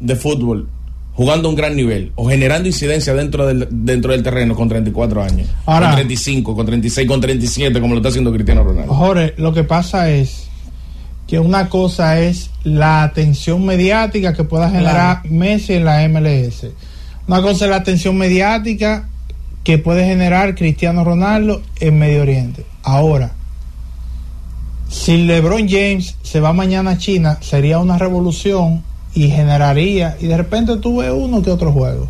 de fútbol jugando a un gran nivel o generando incidencia dentro del, dentro del terreno con 34 años? Ahora- con 35, con 36, con 37, como lo está haciendo Cristiano Ronaldo. Jorge, lo que pasa es que una cosa es la atención mediática que pueda generar Messi en la MLS. Una cosa es la atención mediática que puede generar Cristiano Ronaldo en Medio Oriente. Ahora, si LeBron James se va mañana a China, sería una revolución y generaría, y de repente tú ves uno que otro juego.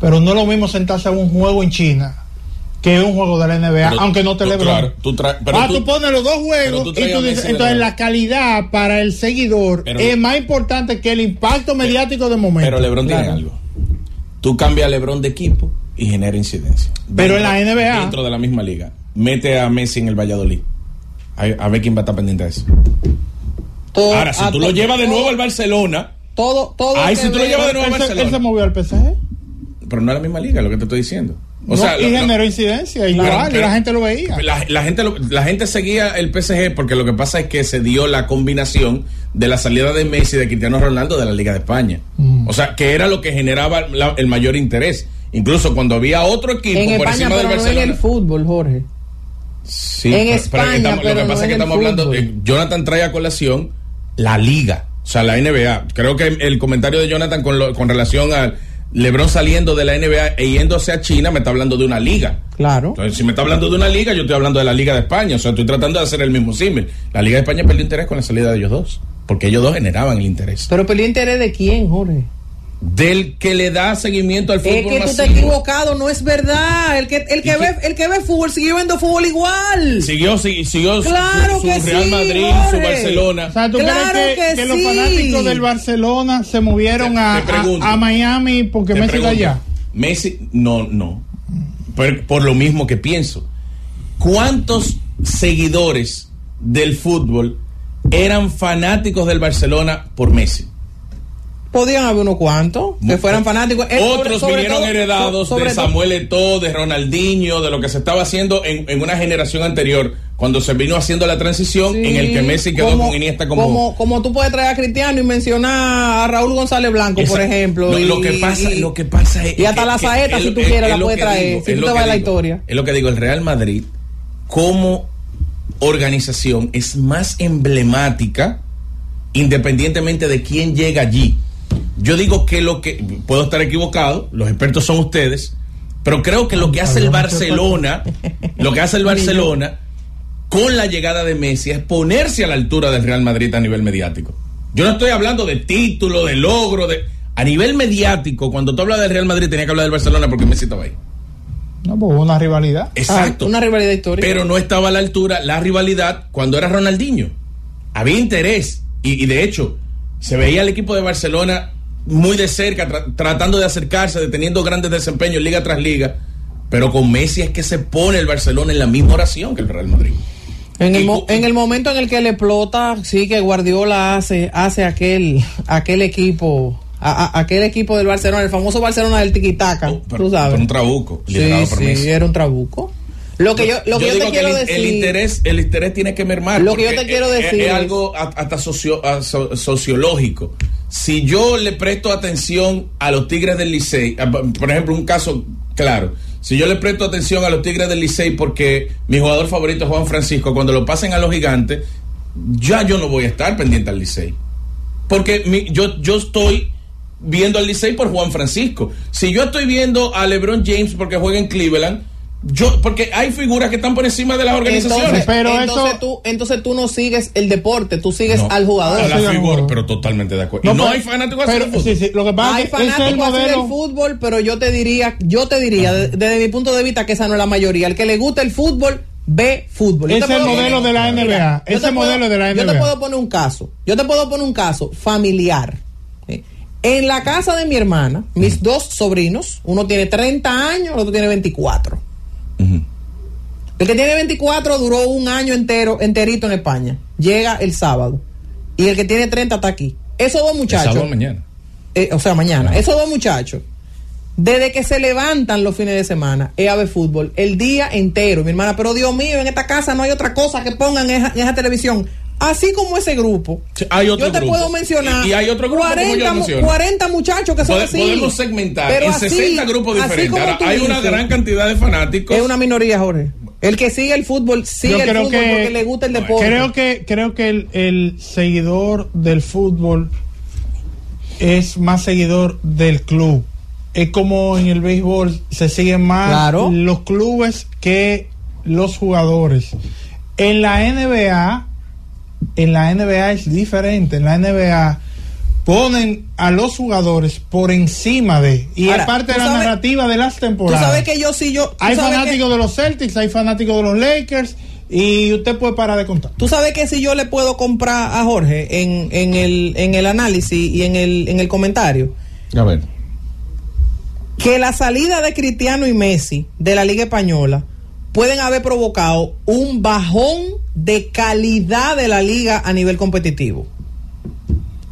Pero no es lo mismo sentarse a un juego en China que un juego de la NBA, Pero aunque no te LeBron. claro, tú tra- pero ah, tú- tú, pones los dos juegos tú y tú dices, entonces la calidad para el seguidor Pero- es más importante que el impacto mediático de momento. Pero LeBron tiene Claro. algo. Tú cambias a LeBron de equipo y genera incidencia. Pero en la NBA. Dentro de la misma liga. Mete a Messi en el Valladolid. A, a ver quién va a estar pendiente de eso. Todo- Ahora, si tú lo llevas de nuevo al Barcelona, Todo, todo. Ahí si tú lo llevas de nuevo a Él se- él Barcelona. se movió al PSG. pero no es la misma liga, lo que te estoy diciendo. O No, sea, y lo- lo- generó incidencia, igual, Pero- y la gente lo veía. La, la gente lo- la gente seguía el PSG porque lo que pasa es que se dio la combinación de la salida de Messi y de Cristiano Ronaldo de la Liga de España. Mm. O sea, que era lo que generaba la- el mayor interés. Incluso cuando había otro equipo En por España, encima del no en Barcelona. el fútbol, Jorge. Sí, En pero- España, estamos- pero lo que no pasa es en que estamos hablando. fútbol. eh, Jonathan trae a colación la liga, o sea, la NBA. Creo que el comentario de Jonathan con, lo- con relación a LeBron saliendo de la NBA e yéndose a China me está hablando de una liga. Claro. Entonces, si me está hablando de una liga, yo estoy hablando de la Liga de España. O sea, estoy tratando de hacer el mismo símil. La Liga de España perdió interés con la salida de ellos dos. Porque ellos dos generaban el interés. Pero perdió interés de quién, Jorge. Del que le da seguimiento al fútbol Es que tú estás equivocado, no es verdad. El que, el que, ¿Y ve, el que ve fútbol siguió viendo fútbol igual. Siguió, sigui- siguió su- Claro su, su que Real sí, Madrid, su. Barcelona. O sea, ¿tú Claro crees que, que que los fanáticos del Barcelona se movieron Te- a, te pregunto. a- a Miami porque Messi está pregunto, allá? Messi, no, no. Por, por lo mismo que pienso. ¿Cuántos seguidores del fútbol eran fanáticos del Barcelona por Messi? Podían haber unos cuantos que fueran fanáticos. Sobre- Otros sobre vinieron todo- heredados sobre de Samuel Eto'o, de Ronaldinho, de lo que se estaba haciendo en, en una generación anterior, cuando se vino haciendo la transición Sí, en el que Messi quedó como- con Iniesta como... como como tú puedes traer a Cristiano y mencionar a Raúl González Blanco, por Esa- ejemplo. Lo, y, lo que pasa, y- lo que pasa es y hasta que- la saeta, si tú es- quieres, es la puedes traer. digo, si tú te vas a la historia. Es lo que digo, el Real Madrid como organización es más emblemática independientemente de quién llega allí. Yo digo que lo que puedo estar equivocado, los expertos son ustedes, pero creo que lo que hace el Barcelona, lo que hace el Barcelona con la llegada de Messi es ponerse a la altura del Real Madrid a nivel mediático. Yo no estoy hablando de título, de logro, de a nivel mediático, cuando tú hablas del Real Madrid tenía que hablar del Barcelona porque Messi estaba ahí. No, pues hubo una rivalidad. Exacto. Ah, una rivalidad histórica. Pero no estaba a la altura la rivalidad cuando era Ronaldinho. Había interés. Y, y de hecho, se veía el equipo de Barcelona muy de cerca, tra- tratando de acercarse, de teniendo grandes desempeños liga tras liga. Pero con Messi es que se pone el Barcelona en la misma oración que el Real Madrid. En el, mo- en el momento en el que le explota, sí que Guardiola hace, hace aquel, aquel equipo, a- a- aquel equipo del Barcelona, el famoso Barcelona del tiquitaca, Oh, tú sabes. pero un trabuco, Sí, era un trabuco. Lo que yo, lo que yo, te quiero el, decir. el interés, el interés tiene que mermar. Lo que yo te quiero decir es, es- algo hasta socio- sociológico. Si yo le presto atención a los Tigres del Licey, a- por ejemplo, un caso claro. Si yo le presto atención a los Tigres del Licey porque mi jugador favorito es Juan Francisco, cuando lo pasen a los gigantes, ya yo no voy a estar pendiente al Licey. Porque mi- yo, yo estoy viendo al Licey por Juan Francisco. Si yo estoy viendo a LeBron James porque juega en Cleveland, yo, porque hay figuras que están por encima de las organizaciones. Entonces, Pero entonces eso- tú, entonces tú no sigues el deporte, tú sigues No, al jugador. a la figura, pero totalmente de acuerdo. y no pero- hay fanáticos así del fútbol. sí, sí, lo que pasa Hay fanáticos así del fútbol, pero yo te diría, yo te diría, de- desde mi punto de vista, que esa no es la mayoría. El que le gusta el fútbol, ve fútbol. Yo Ese modelo poner- de la NBA. Mira, Ese te puedo- modelo de la Yo te NBA. puedo poner un caso. Yo te puedo poner un caso familiar. En la casa de mi hermana, mis dos sobrinos, uno tiene 30 años, el otro tiene 24. El que tiene 24 duró un año entero, enterito en España. Llega el sábado. Y el que tiene 30 está aquí. Esos dos El muchachos. sábado mañana. Eh, o sea, mañana. Esos dos muchachos, desde que se levantan los fines de semana, es a ver fútbol, el día entero, mi hermana, pero Dios mío, en esta casa no hay otra cosa que pongan en esa, en esa televisión. Así como ese grupo, Sí, hay otro yo te grupo. puedo mencionar Y- y hay otro grupo, como yo 40, lo mu- menciono. 40 muchachos que son Pode- así. podemos segmentar Pero en así, 60 grupos diferentes. Ahora, hay una gran cantidad de fanáticos. Es una minoría, Jorge. El que sigue el fútbol, sigue el fútbol que- porque le gusta el deporte. Creo que, creo que el, el seguidor del fútbol es más seguidor del club. Es como en el béisbol se siguen más Claro. los clubes que los jugadores. En la NBA, en la NBA es diferente. En la NBA ponen a los jugadores por encima de y Ahora, es parte de tú la sabes- narrativa de las Tú temporadas. sabes que yo sí, yo. tú Hay que- fanáticos de los Celtics, hay fanáticos de los Lakers y usted puede parar de contar. Tú sabes que si yo le puedo comprar a Jorge en, en, el, en el análisis y en el, en el comentario, A ver. que la salida de Cristiano y Messi de la Liga Española pueden haber provocado un bajón de calidad de la liga a nivel competitivo.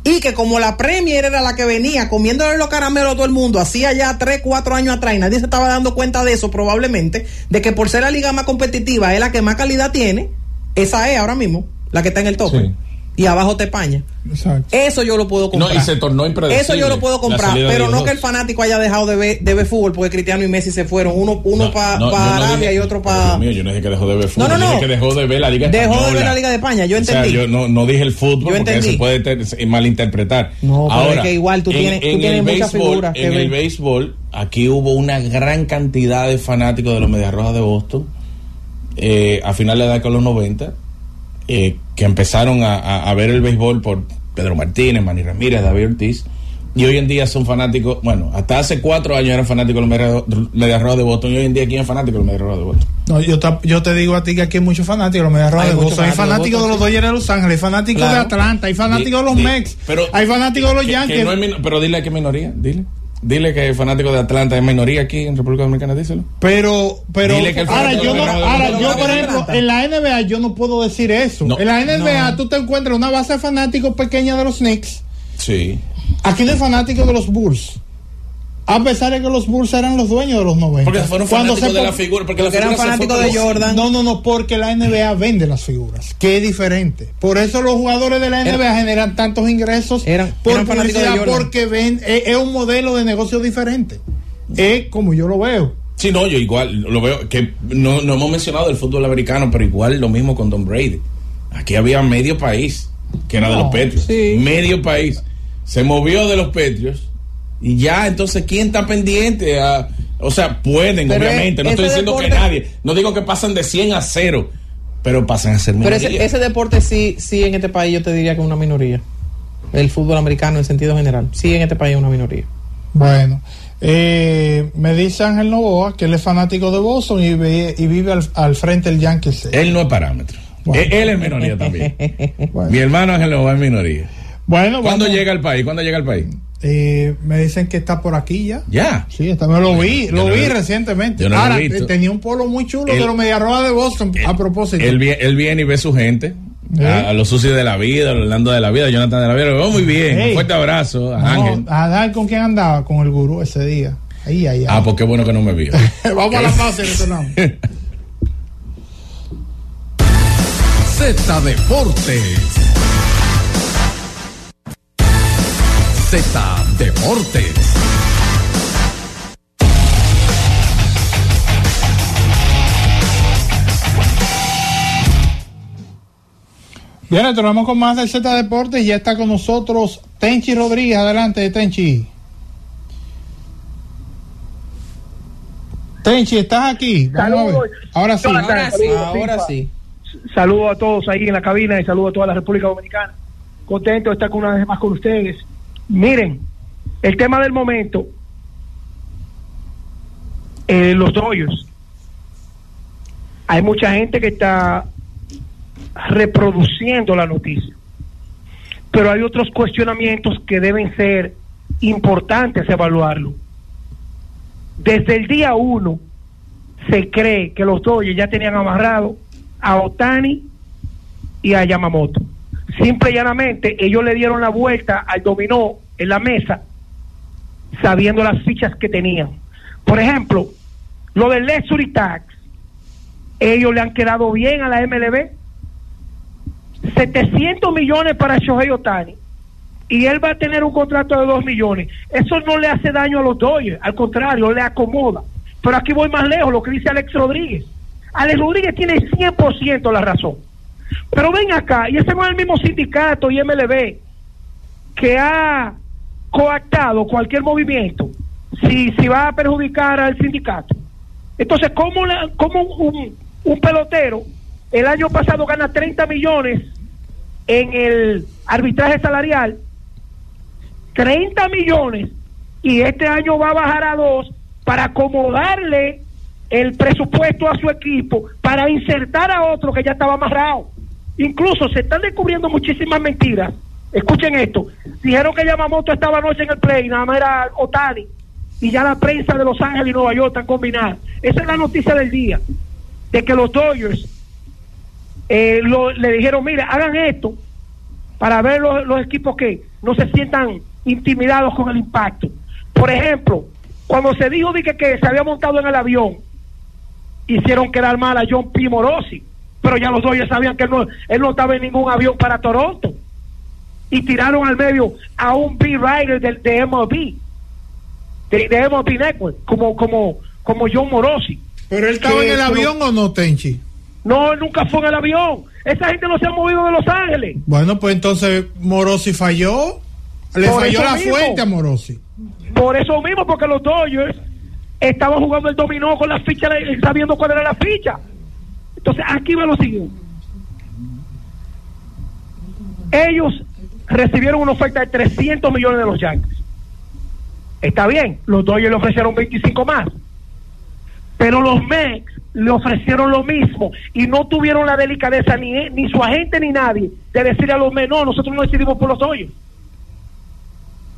y que como la Premier era la que venía comiéndole los caramelos a todo el mundo, hacía ya 3, 4 años atrás y nadie se estaba dando cuenta de eso probablemente, de que por ser la liga más competitiva es la que más calidad tiene, esa es ahora mismo, la que está en el tope. Sí. Y abajo te paña. Exacto. Eso yo lo puedo comprar. No, y se tornó impredecible. Eso yo lo puedo comprar, pero no que el fanático haya dejado de ver, de ver fútbol porque Cristiano y Messi se fueron, uno, uno No, para no, no Arabia dije- y otro Dios para... mío, yo no dije que dejó de ver fútbol. No, no, yo dije no. que dejó de ver la Liga Dejó de ver la Liga de España, yo O sea, entendí. yo no, no dije el fútbol Yo porque entendí. se puede ter- malinterpretar. No, pero Ahora, es que igual tú en- tienes- tú en tienes el muchas béisbol- figuras que En el béisbol, aquí hubo una gran cantidad de fanáticos de los Medias Rojas de Boston eh, a finales de la década de los 90 eh, que empezaron a, ver el béisbol por Pedro Martínez, Manny Ramírez, David Ortiz. Y hoy en día son fanáticos, bueno, hasta hace cuatro años eran fanáticos de los Medias- Rojas de Boston y hoy en día, ¿quién es fanático de los Medias Rojas de Boston? No, yo, ta- yo te digo a ti que aquí hay muchos fanáticos de los Medias Rojas de Boston, hay fanáticos de los Dodgers de Los Ángeles, hay fanáticos Claro. de Atlanta, hay fanáticos de los Mex, hay fanáticos de los Yankees. no pero dile que minoría, dile. Dile que el fanático de Atlanta es minoría aquí en República Dominicana, díselo. Pero, pero, Dile que el ahora yo, no, ahora yo por ejemplo, en la NBA yo no puedo decir eso. No. en la NBA tú te encuentras una base de fanáticos pequeña de los Knicks. Sí. Aquí no hay fanáticos de los Bulls. A pesar de que los Bulls eran los dueños de los 90. Porque fueron Cuando fanáticos se de la figura. Porque, Porque la eran figura fue fanáticos de Jordan. No, no, no, porque la NBA vende las figuras, que es diferente. Por eso los jugadores de la NBA generan tantos ingresos Eran- por eran fanáticos de Jordan. porque ven, es, es un modelo de negocio diferente. Es como yo lo veo. Sí, no, yo igual lo veo. Que no, no hemos mencionado el fútbol americano, pero igual lo mismo con Don Brady. Aquí había medio país que era de los Patriots. sí. Medio país. Se movió de los Patriots. Y ya, entonces, ¿quién está pendiente? a- o sea, pueden, Pero obviamente. No estoy diciendo que nadie. No digo que pasan de 100 a 0, pero pasan a ser Pero minoría. ese, ese deporte sí, sí en este país yo te diría que es una minoría. El fútbol americano en sentido general. Sí en este país es una minoría. Bueno, eh, me dice Ángel Novoa que él es fanático de Boston y, ve- y vive al, al frente del Yankee Stadium. Él no es parámetro. Bueno. Él, él es minoría también. Bueno, Mi hermano Ángel Lobo es minoría. bueno ¿Cuándo vamos. llega al país? ¿Cuándo llega al país? Eh, me dicen que está por aquí ya. Ya. Sí, está, me lo vi, Yo lo no vi lo recientemente. yo no Ahora, te- tenía un polo muy chulo Él- de los Media Roja de Boston, a propósito. Él, él viene y ve su gente. ¿Eh? A, a los sucios de la vida, a los Orlando de la vida, a Jonathan de la vida. Lo veo muy bien. Un fuerte abrazo a No, Ángel. a dar con quién andaba, con el gurú ese día. Ahí, ahí, ahí. Ah, pues qué bueno que no me vio. Vamos a la pausa y retornamos. Z Deportes. Z Deportes. Bien, retornamos con más del Z Deportes y ya está con nosotros Tenchi Rodríguez. Adelante, Tenchi. Tenchi, ¿estás aquí? Saludos. Ahora sí. Ahora sí, saludos, ahora sí. Saludos a todos ahí en la cabina y saludos a toda la República Dominicana. Contento de estar una vez más con ustedes. Miren, el tema del momento, eh, los doyos. Hay mucha gente que está reproduciendo la noticia, pero hay otros cuestionamientos que deben ser importantes evaluarlo. Desde el día uno se cree que los Dodgers ya tenían amarrado a Otani y a Yamamoto. Simple y llanamente, ellos le dieron la vuelta al dominó en la mesa, sabiendo las fichas que tenían. Por ejemplo, lo del Luxury Tax, ellos le han quedado bien a la MLB. 700 millones para Shohei Otani y él va a tener un contrato de 2 millones. Eso no le hace daño a los Dodgers, al contrario, le acomoda. Pero aquí voy más lejos, lo que dice Alex Rodríguez. Alex Rodríguez tiene 100% la razón. Pero ven acá, y ese no es el mismo sindicato y MLB que ha coactado cualquier movimiento si, si va a perjudicar al sindicato. Entonces, ¿cómo, la- cómo un, un pelotero el año pasado gana 30 millones en el arbitraje salarial? 30 millones y este año va a bajar a dos para acomodarle el presupuesto a su equipo para insertar a otro que ya estaba amarrado. Incluso se están descubriendo muchísimas mentiras. Escuchen esto. Dijeron que Yamamoto estaba anoche en el play, nada más era Otani. Y ya la prensa de Los Ángeles y Nueva York están combinadas. Esa es la noticia del día. De que los Dodgers eh, lo- le dijeron, mira, hagan esto para ver los, equipos que no se sientan intimidados con el impacto. Por ejemplo, cuando se dijo de que, se había montado en el avión, hicieron quedar mal a John P. Morosi, pero ya los Dodgers sabían que no, él no estaba en ningún avión para Toronto. Y tiraron al medio a un B-Rider de, de MLB, de, de MLB Network, como, como, como John Morosi. ¿Pero él estaba Que- en el avión o no, Tenchi? No, él nunca fue en el avión. Esa gente no se ha movido de Los Ángeles. Bueno, pues entonces Morosi falló. Le Por falló la mismo. fuente a Morosi. Por eso mismo, porque los Dodgers estaban jugando el dominó con las fichas, sabiendo cuál era la ficha. Entonces, aquí va lo siguiente. Ellos recibieron una oferta de 300 millones de los Yankees. Está bien, los Dodgers le ofrecieron 25 más. Pero los Mets le ofrecieron lo mismo y no tuvieron la delicadeza ni, ni su agente ni nadie de decirle a los Mets, no, nosotros no decidimos por los Dodgers.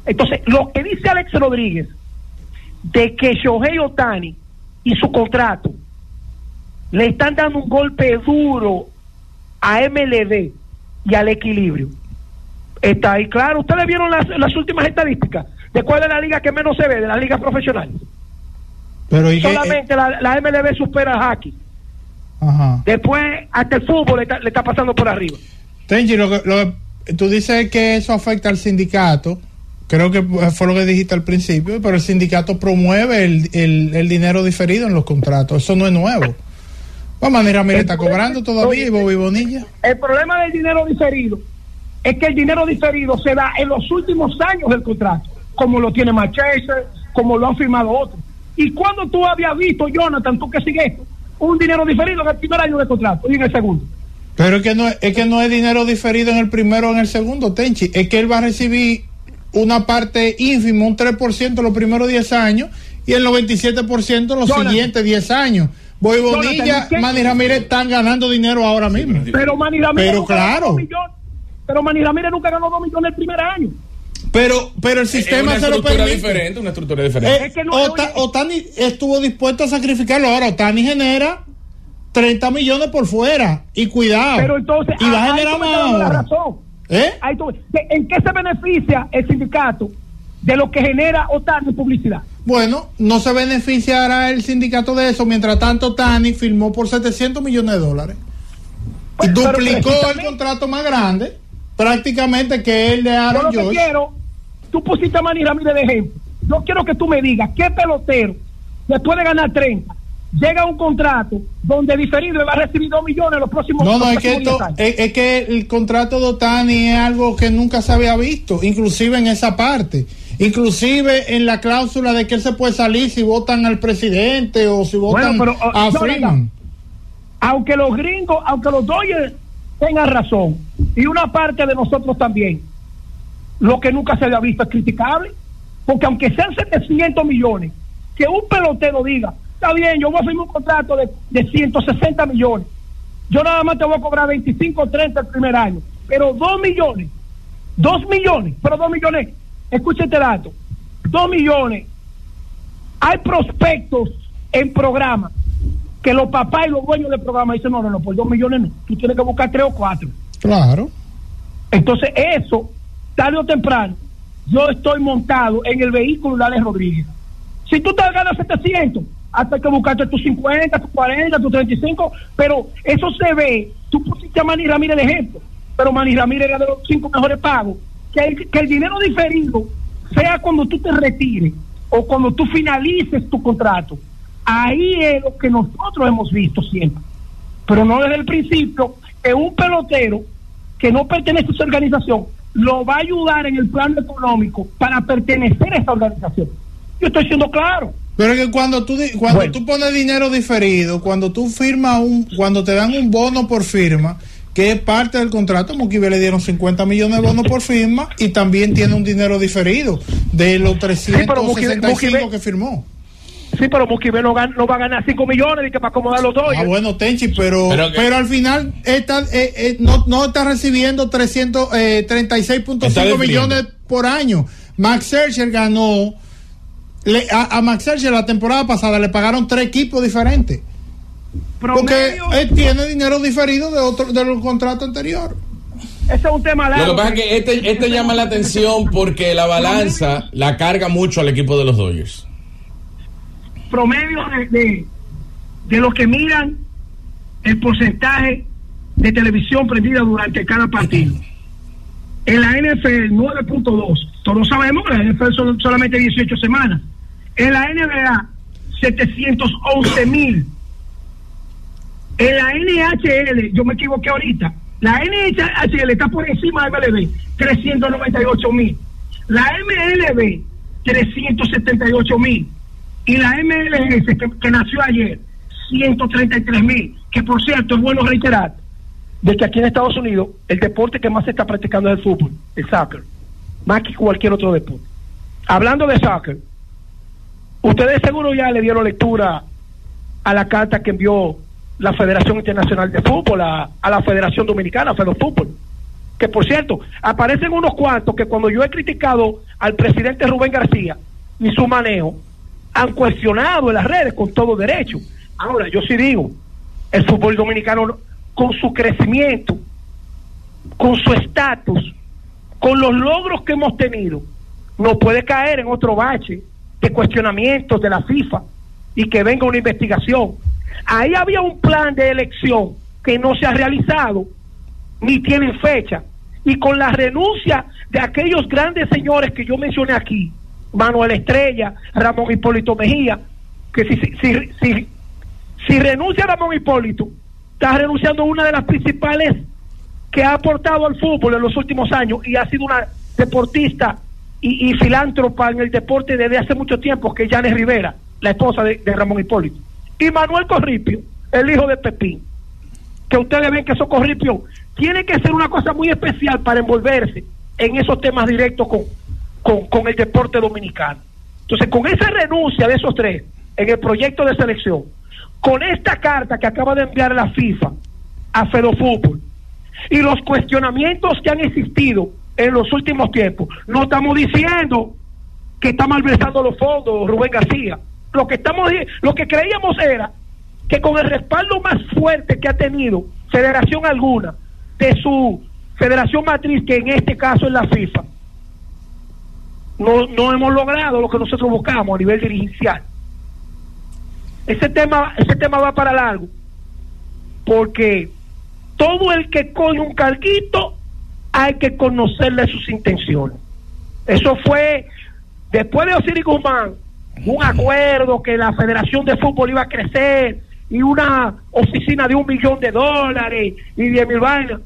Entonces, lo que dice Alex Rodríguez de que Shohei Otani y su contrato le están dando un golpe duro a MLB y al equilibrio. Está ahí claro. Ustedes vieron las, las últimas estadísticas de cuál es la liga que menos se ve, de las ligas profesionales. Pero ¿y qué- Solamente la, la MLB supera al hockey. Ajá. Después, hasta el fútbol le está, le está pasando por arriba. Tenchi, lo lo tú dices que eso afecta al sindicato. Creo que fue lo que dijiste al principio, pero el sindicato promueve el, el- el dinero diferido en los contratos. Eso no es nuevo. Vamos, Ramírez está cobrando todavía y Bobby Bonilla. El problema del dinero diferido es que el dinero diferido se da en los últimos años del contrato, como lo tiene Manchester, como lo han firmado otros. ¿Y cuando tú habías visto, Jonathan, tú que sigues esto, un dinero diferido en el primer año del contrato y en el segundo? Pero es que no es, que no es dinero diferido en el primero o en el segundo, Tenchi. Es que él va a recibir una parte ínfima, un 3% los primeros 10 años y el 97% los Jonathan. siguientes 10 años. Boy Bonilla. Manny Ramírez están ganando dinero ahora mismo. Pero Manny Ramírez Pero claro. millones. Pero Manny Ramírez nunca ganó dos millones el primer año. Pero, pero el Es sistema una se lo estructura permite. diferente, una estructura diferente. Eh, Es que no- Ota- Otani estuvo dispuesto a sacrificarlo. Ahora Otani genera 30 millones por fuera. Y cuidado. Pero entonces, y va a generar más la razón. ¿Eh? Ahí tú- ¿de- ¿En qué se beneficia el sindicato de lo que genera Otani publicidad? Bueno, no se beneficiará el sindicato de eso. Mientras tanto, Tani firmó por 700 millones de dólares. Y Pues, pero duplicó el contrato más grande, prácticamente que el de Yo Aaron lo que quiero, tú pusiste a Manny Ramírez de ejemplo. Yo quiero que tú me digas qué pelotero después de ganar 30 llega a un contrato donde diferido va a recibir 2 millones los próximos No, no, es que, esto, 10 años. es, es que el contrato de Otani es algo que nunca se había visto, inclusive en esa parte. Inclusive en la cláusula de que él se puede salir si votan al presidente o si votan Bueno, pero, oh, a Freeman. aunque los gringos, aunque los Dodgers tengan razón, y una parte de nosotros también, lo que nunca se había visto es criticable, porque aunque sean 700 millones, que un pelotero diga, está bien, yo voy a firmar un contrato de, de 160 millones, yo nada más te voy a cobrar 25 o 30 el primer año, pero 2 millones, 2 millones, pero 2 millones, escucha este dato, 2 millones, hay prospectos en programa que los papás y los dueños del programa dicen, no, no, no, por 2 millones no, tú tienes que buscar 3 o 4. Claro. Entonces, eso, tarde o temprano, yo estoy montado en el vehículo de Alex Rodríguez. Si tú te ganas 700, hasta que buscaste tus 50, tus 40, tus 35, pero eso se ve. Tú pusiste a Manny Ramírez de ejemplo, pero Manny Ramírez era de los cinco mejores pagos. Que el, que el dinero diferido sea cuando tú te retires o cuando tú finalices tu contrato. Ahí es lo que nosotros hemos visto siempre pero no desde el principio, que un pelotero que no pertenece a esa organización lo va a ayudar en el plano económico para pertenecer a esa organización. Yo estoy siendo claro. Pero es que cuando tú cuando Bueno. tú pones dinero diferido, cuando tú firmas un, cuando te dan un bono por firma, que es parte del contrato, Moquive le dieron 50 millones de bonos por firma y también tiene un dinero diferero de los pero Mookie- 365 Mookie- que firmó. Sí, pero Mukibe no, gan- no va a ganar 5 millones y que para acomodar los dos. Ah, bueno, Tenchi, pero, Pero al final está, eh, eh, no, no está recibiendo 300, eh, Está 36.5 definiendo. millones por año. Max Scherzer ganó, le- a, a Max Scherzer la temporada pasada le pagaron tres equipos diferentes. Porque él tiene dinero diferido de otro de los contratos anteriores. Ese es un tema largo. Lo que pasa es que este, este llama la atención porque la balanza la carga mucho al equipo de los Dodgers. Promedio de, de, los que miran el porcentaje de televisión prendida durante cada partido. En la NFL 9.2, todos sabemos que la NFL son solamente 18 semanas. En la NBA 711 mil. En la NHL, yo me equivoqué ahorita, la NHL está por encima de MLB, 398 mil. La MLB, 378 mil. Y la MLS, que, nació ayer, 133 mil. Que por cierto, es bueno reiterar de que aquí en Estados Unidos el deporte que más se está practicando es el fútbol, el soccer, más que cualquier otro deporte. Hablando de soccer, ustedes seguro ya le dieron lectura a la carta que envió la Federación Internacional de Fútbol a, la Federación Dominicana, Fútbol. Que por cierto, aparecen unos cuantos que cuando yo he criticado al presidente Rubén García y su manejo, han cuestionado en las redes con todo derecho. Ahora, yo sí digo, el fútbol dominicano con su crecimiento, con su estatus, con los logros que hemos tenido, no puede caer en otro bache de cuestionamientos de la FIFA y que venga una investigación. Ahí había un plan de elección que no se ha realizado ni tienen fecha. Y con la renuncia de aquellos grandes señores que yo mencioné aquí, Manuel Estrella, Ramón Hipólito Mejía, que si, si, si, renuncia Ramón Hipólito, está renunciando a una de las principales que ha aportado al fútbol en los últimos años y ha sido una deportista y, filántropa en el deporte desde hace mucho tiempo, que es Janes Rivera, la esposa de, de Ramón Hipólito. Y Manuel Corripio, el hijo de Pepín, que ustedes ven que esos Corripio tiene que ser una cosa muy especial para envolverse en esos temas directos con, con, el deporte dominicano. Entonces, con esa renuncia de esos tres en el proyecto de selección, con esta carta que acaba de enviar la FIFA a Fedofútbol y los cuestionamientos que han existido en los últimos tiempos, no estamos diciendo que está malversando los fondos Rubén García. Lo que estamos lo que creíamos era que con el respaldo más fuerte que ha tenido federación alguna de su federación matriz, que en este caso es la FIFA, no, no hemos logrado lo que nosotros buscamos a nivel dirigencial. Ese tema, ese tema va para largo, porque todo el que coge un carguito hay que conocerle sus intenciones. Eso fue después de Osiris Guzmán, un acuerdo que la Federación de Fútbol iba a crecer y una oficina de un millón de dólares y diez mil vainas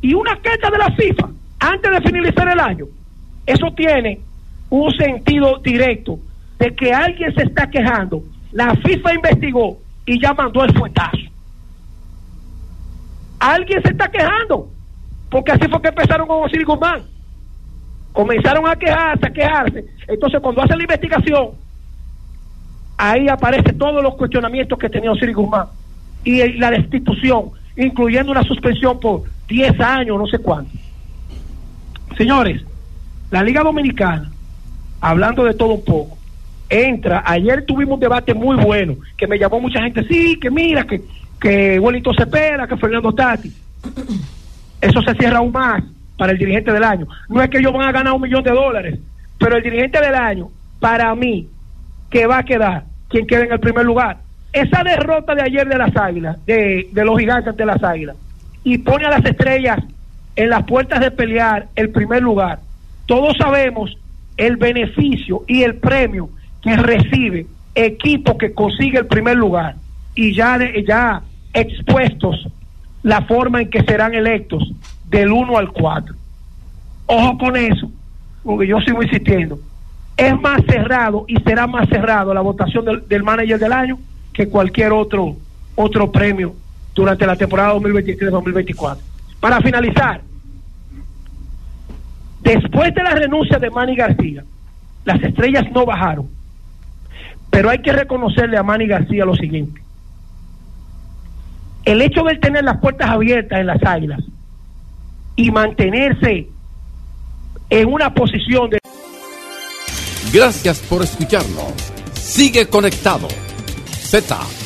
y una carta de la FIFA antes de finalizar el año. Eso tiene un sentido directo de que alguien se está quejando. La FIFA investigó y ya mandó el fuetazo. Alguien se está quejando, porque así fue que empezaron con Osiris Guzmán. Comenzaron a quejarse, a quejarse. Entonces, cuando hacen la investigación, ahí aparecen todos los cuestionamientos que tenía Osiris Guzmán y la destitución, incluyendo una suspensión por 10 años, no sé cuánto. Señores, la Liga Dominicana, hablando de todo un poco, entra, ayer tuvimos un debate muy bueno, que me llamó mucha gente, sí, que mira, que, que Wellington Cepeda, que Fernando Tati. Eso se cierra aún más para el dirigente del año. No es que ellos van a ganar un millón de dólares, pero el dirigente del año, para mí, que va a quedar quien quede en el primer lugar. Esa derrota de ayer de las águilas, de, de los gigantes ante las águilas, y pone a las estrellas en las puertas de pelear el primer lugar. Todos sabemos el beneficio y el premio que recibe equipo que consigue el primer lugar y ya, de- ya expuestos la forma en que serán electos del 1 al 4. Ojo con eso, porque yo sigo insistiendo. Es más cerrado y será más cerrado la votación del, del manager del año que cualquier otro otro premio durante la temporada 2023-2024. Para finalizar, después de la renuncia de Manny García, las estrellas no bajaron. Pero hay que reconocerle a Manny García lo siguiente. El hecho de tener las puertas abiertas en las águilas y mantenerse en una posición de Gracias por escucharnos. Sigue conectado. Z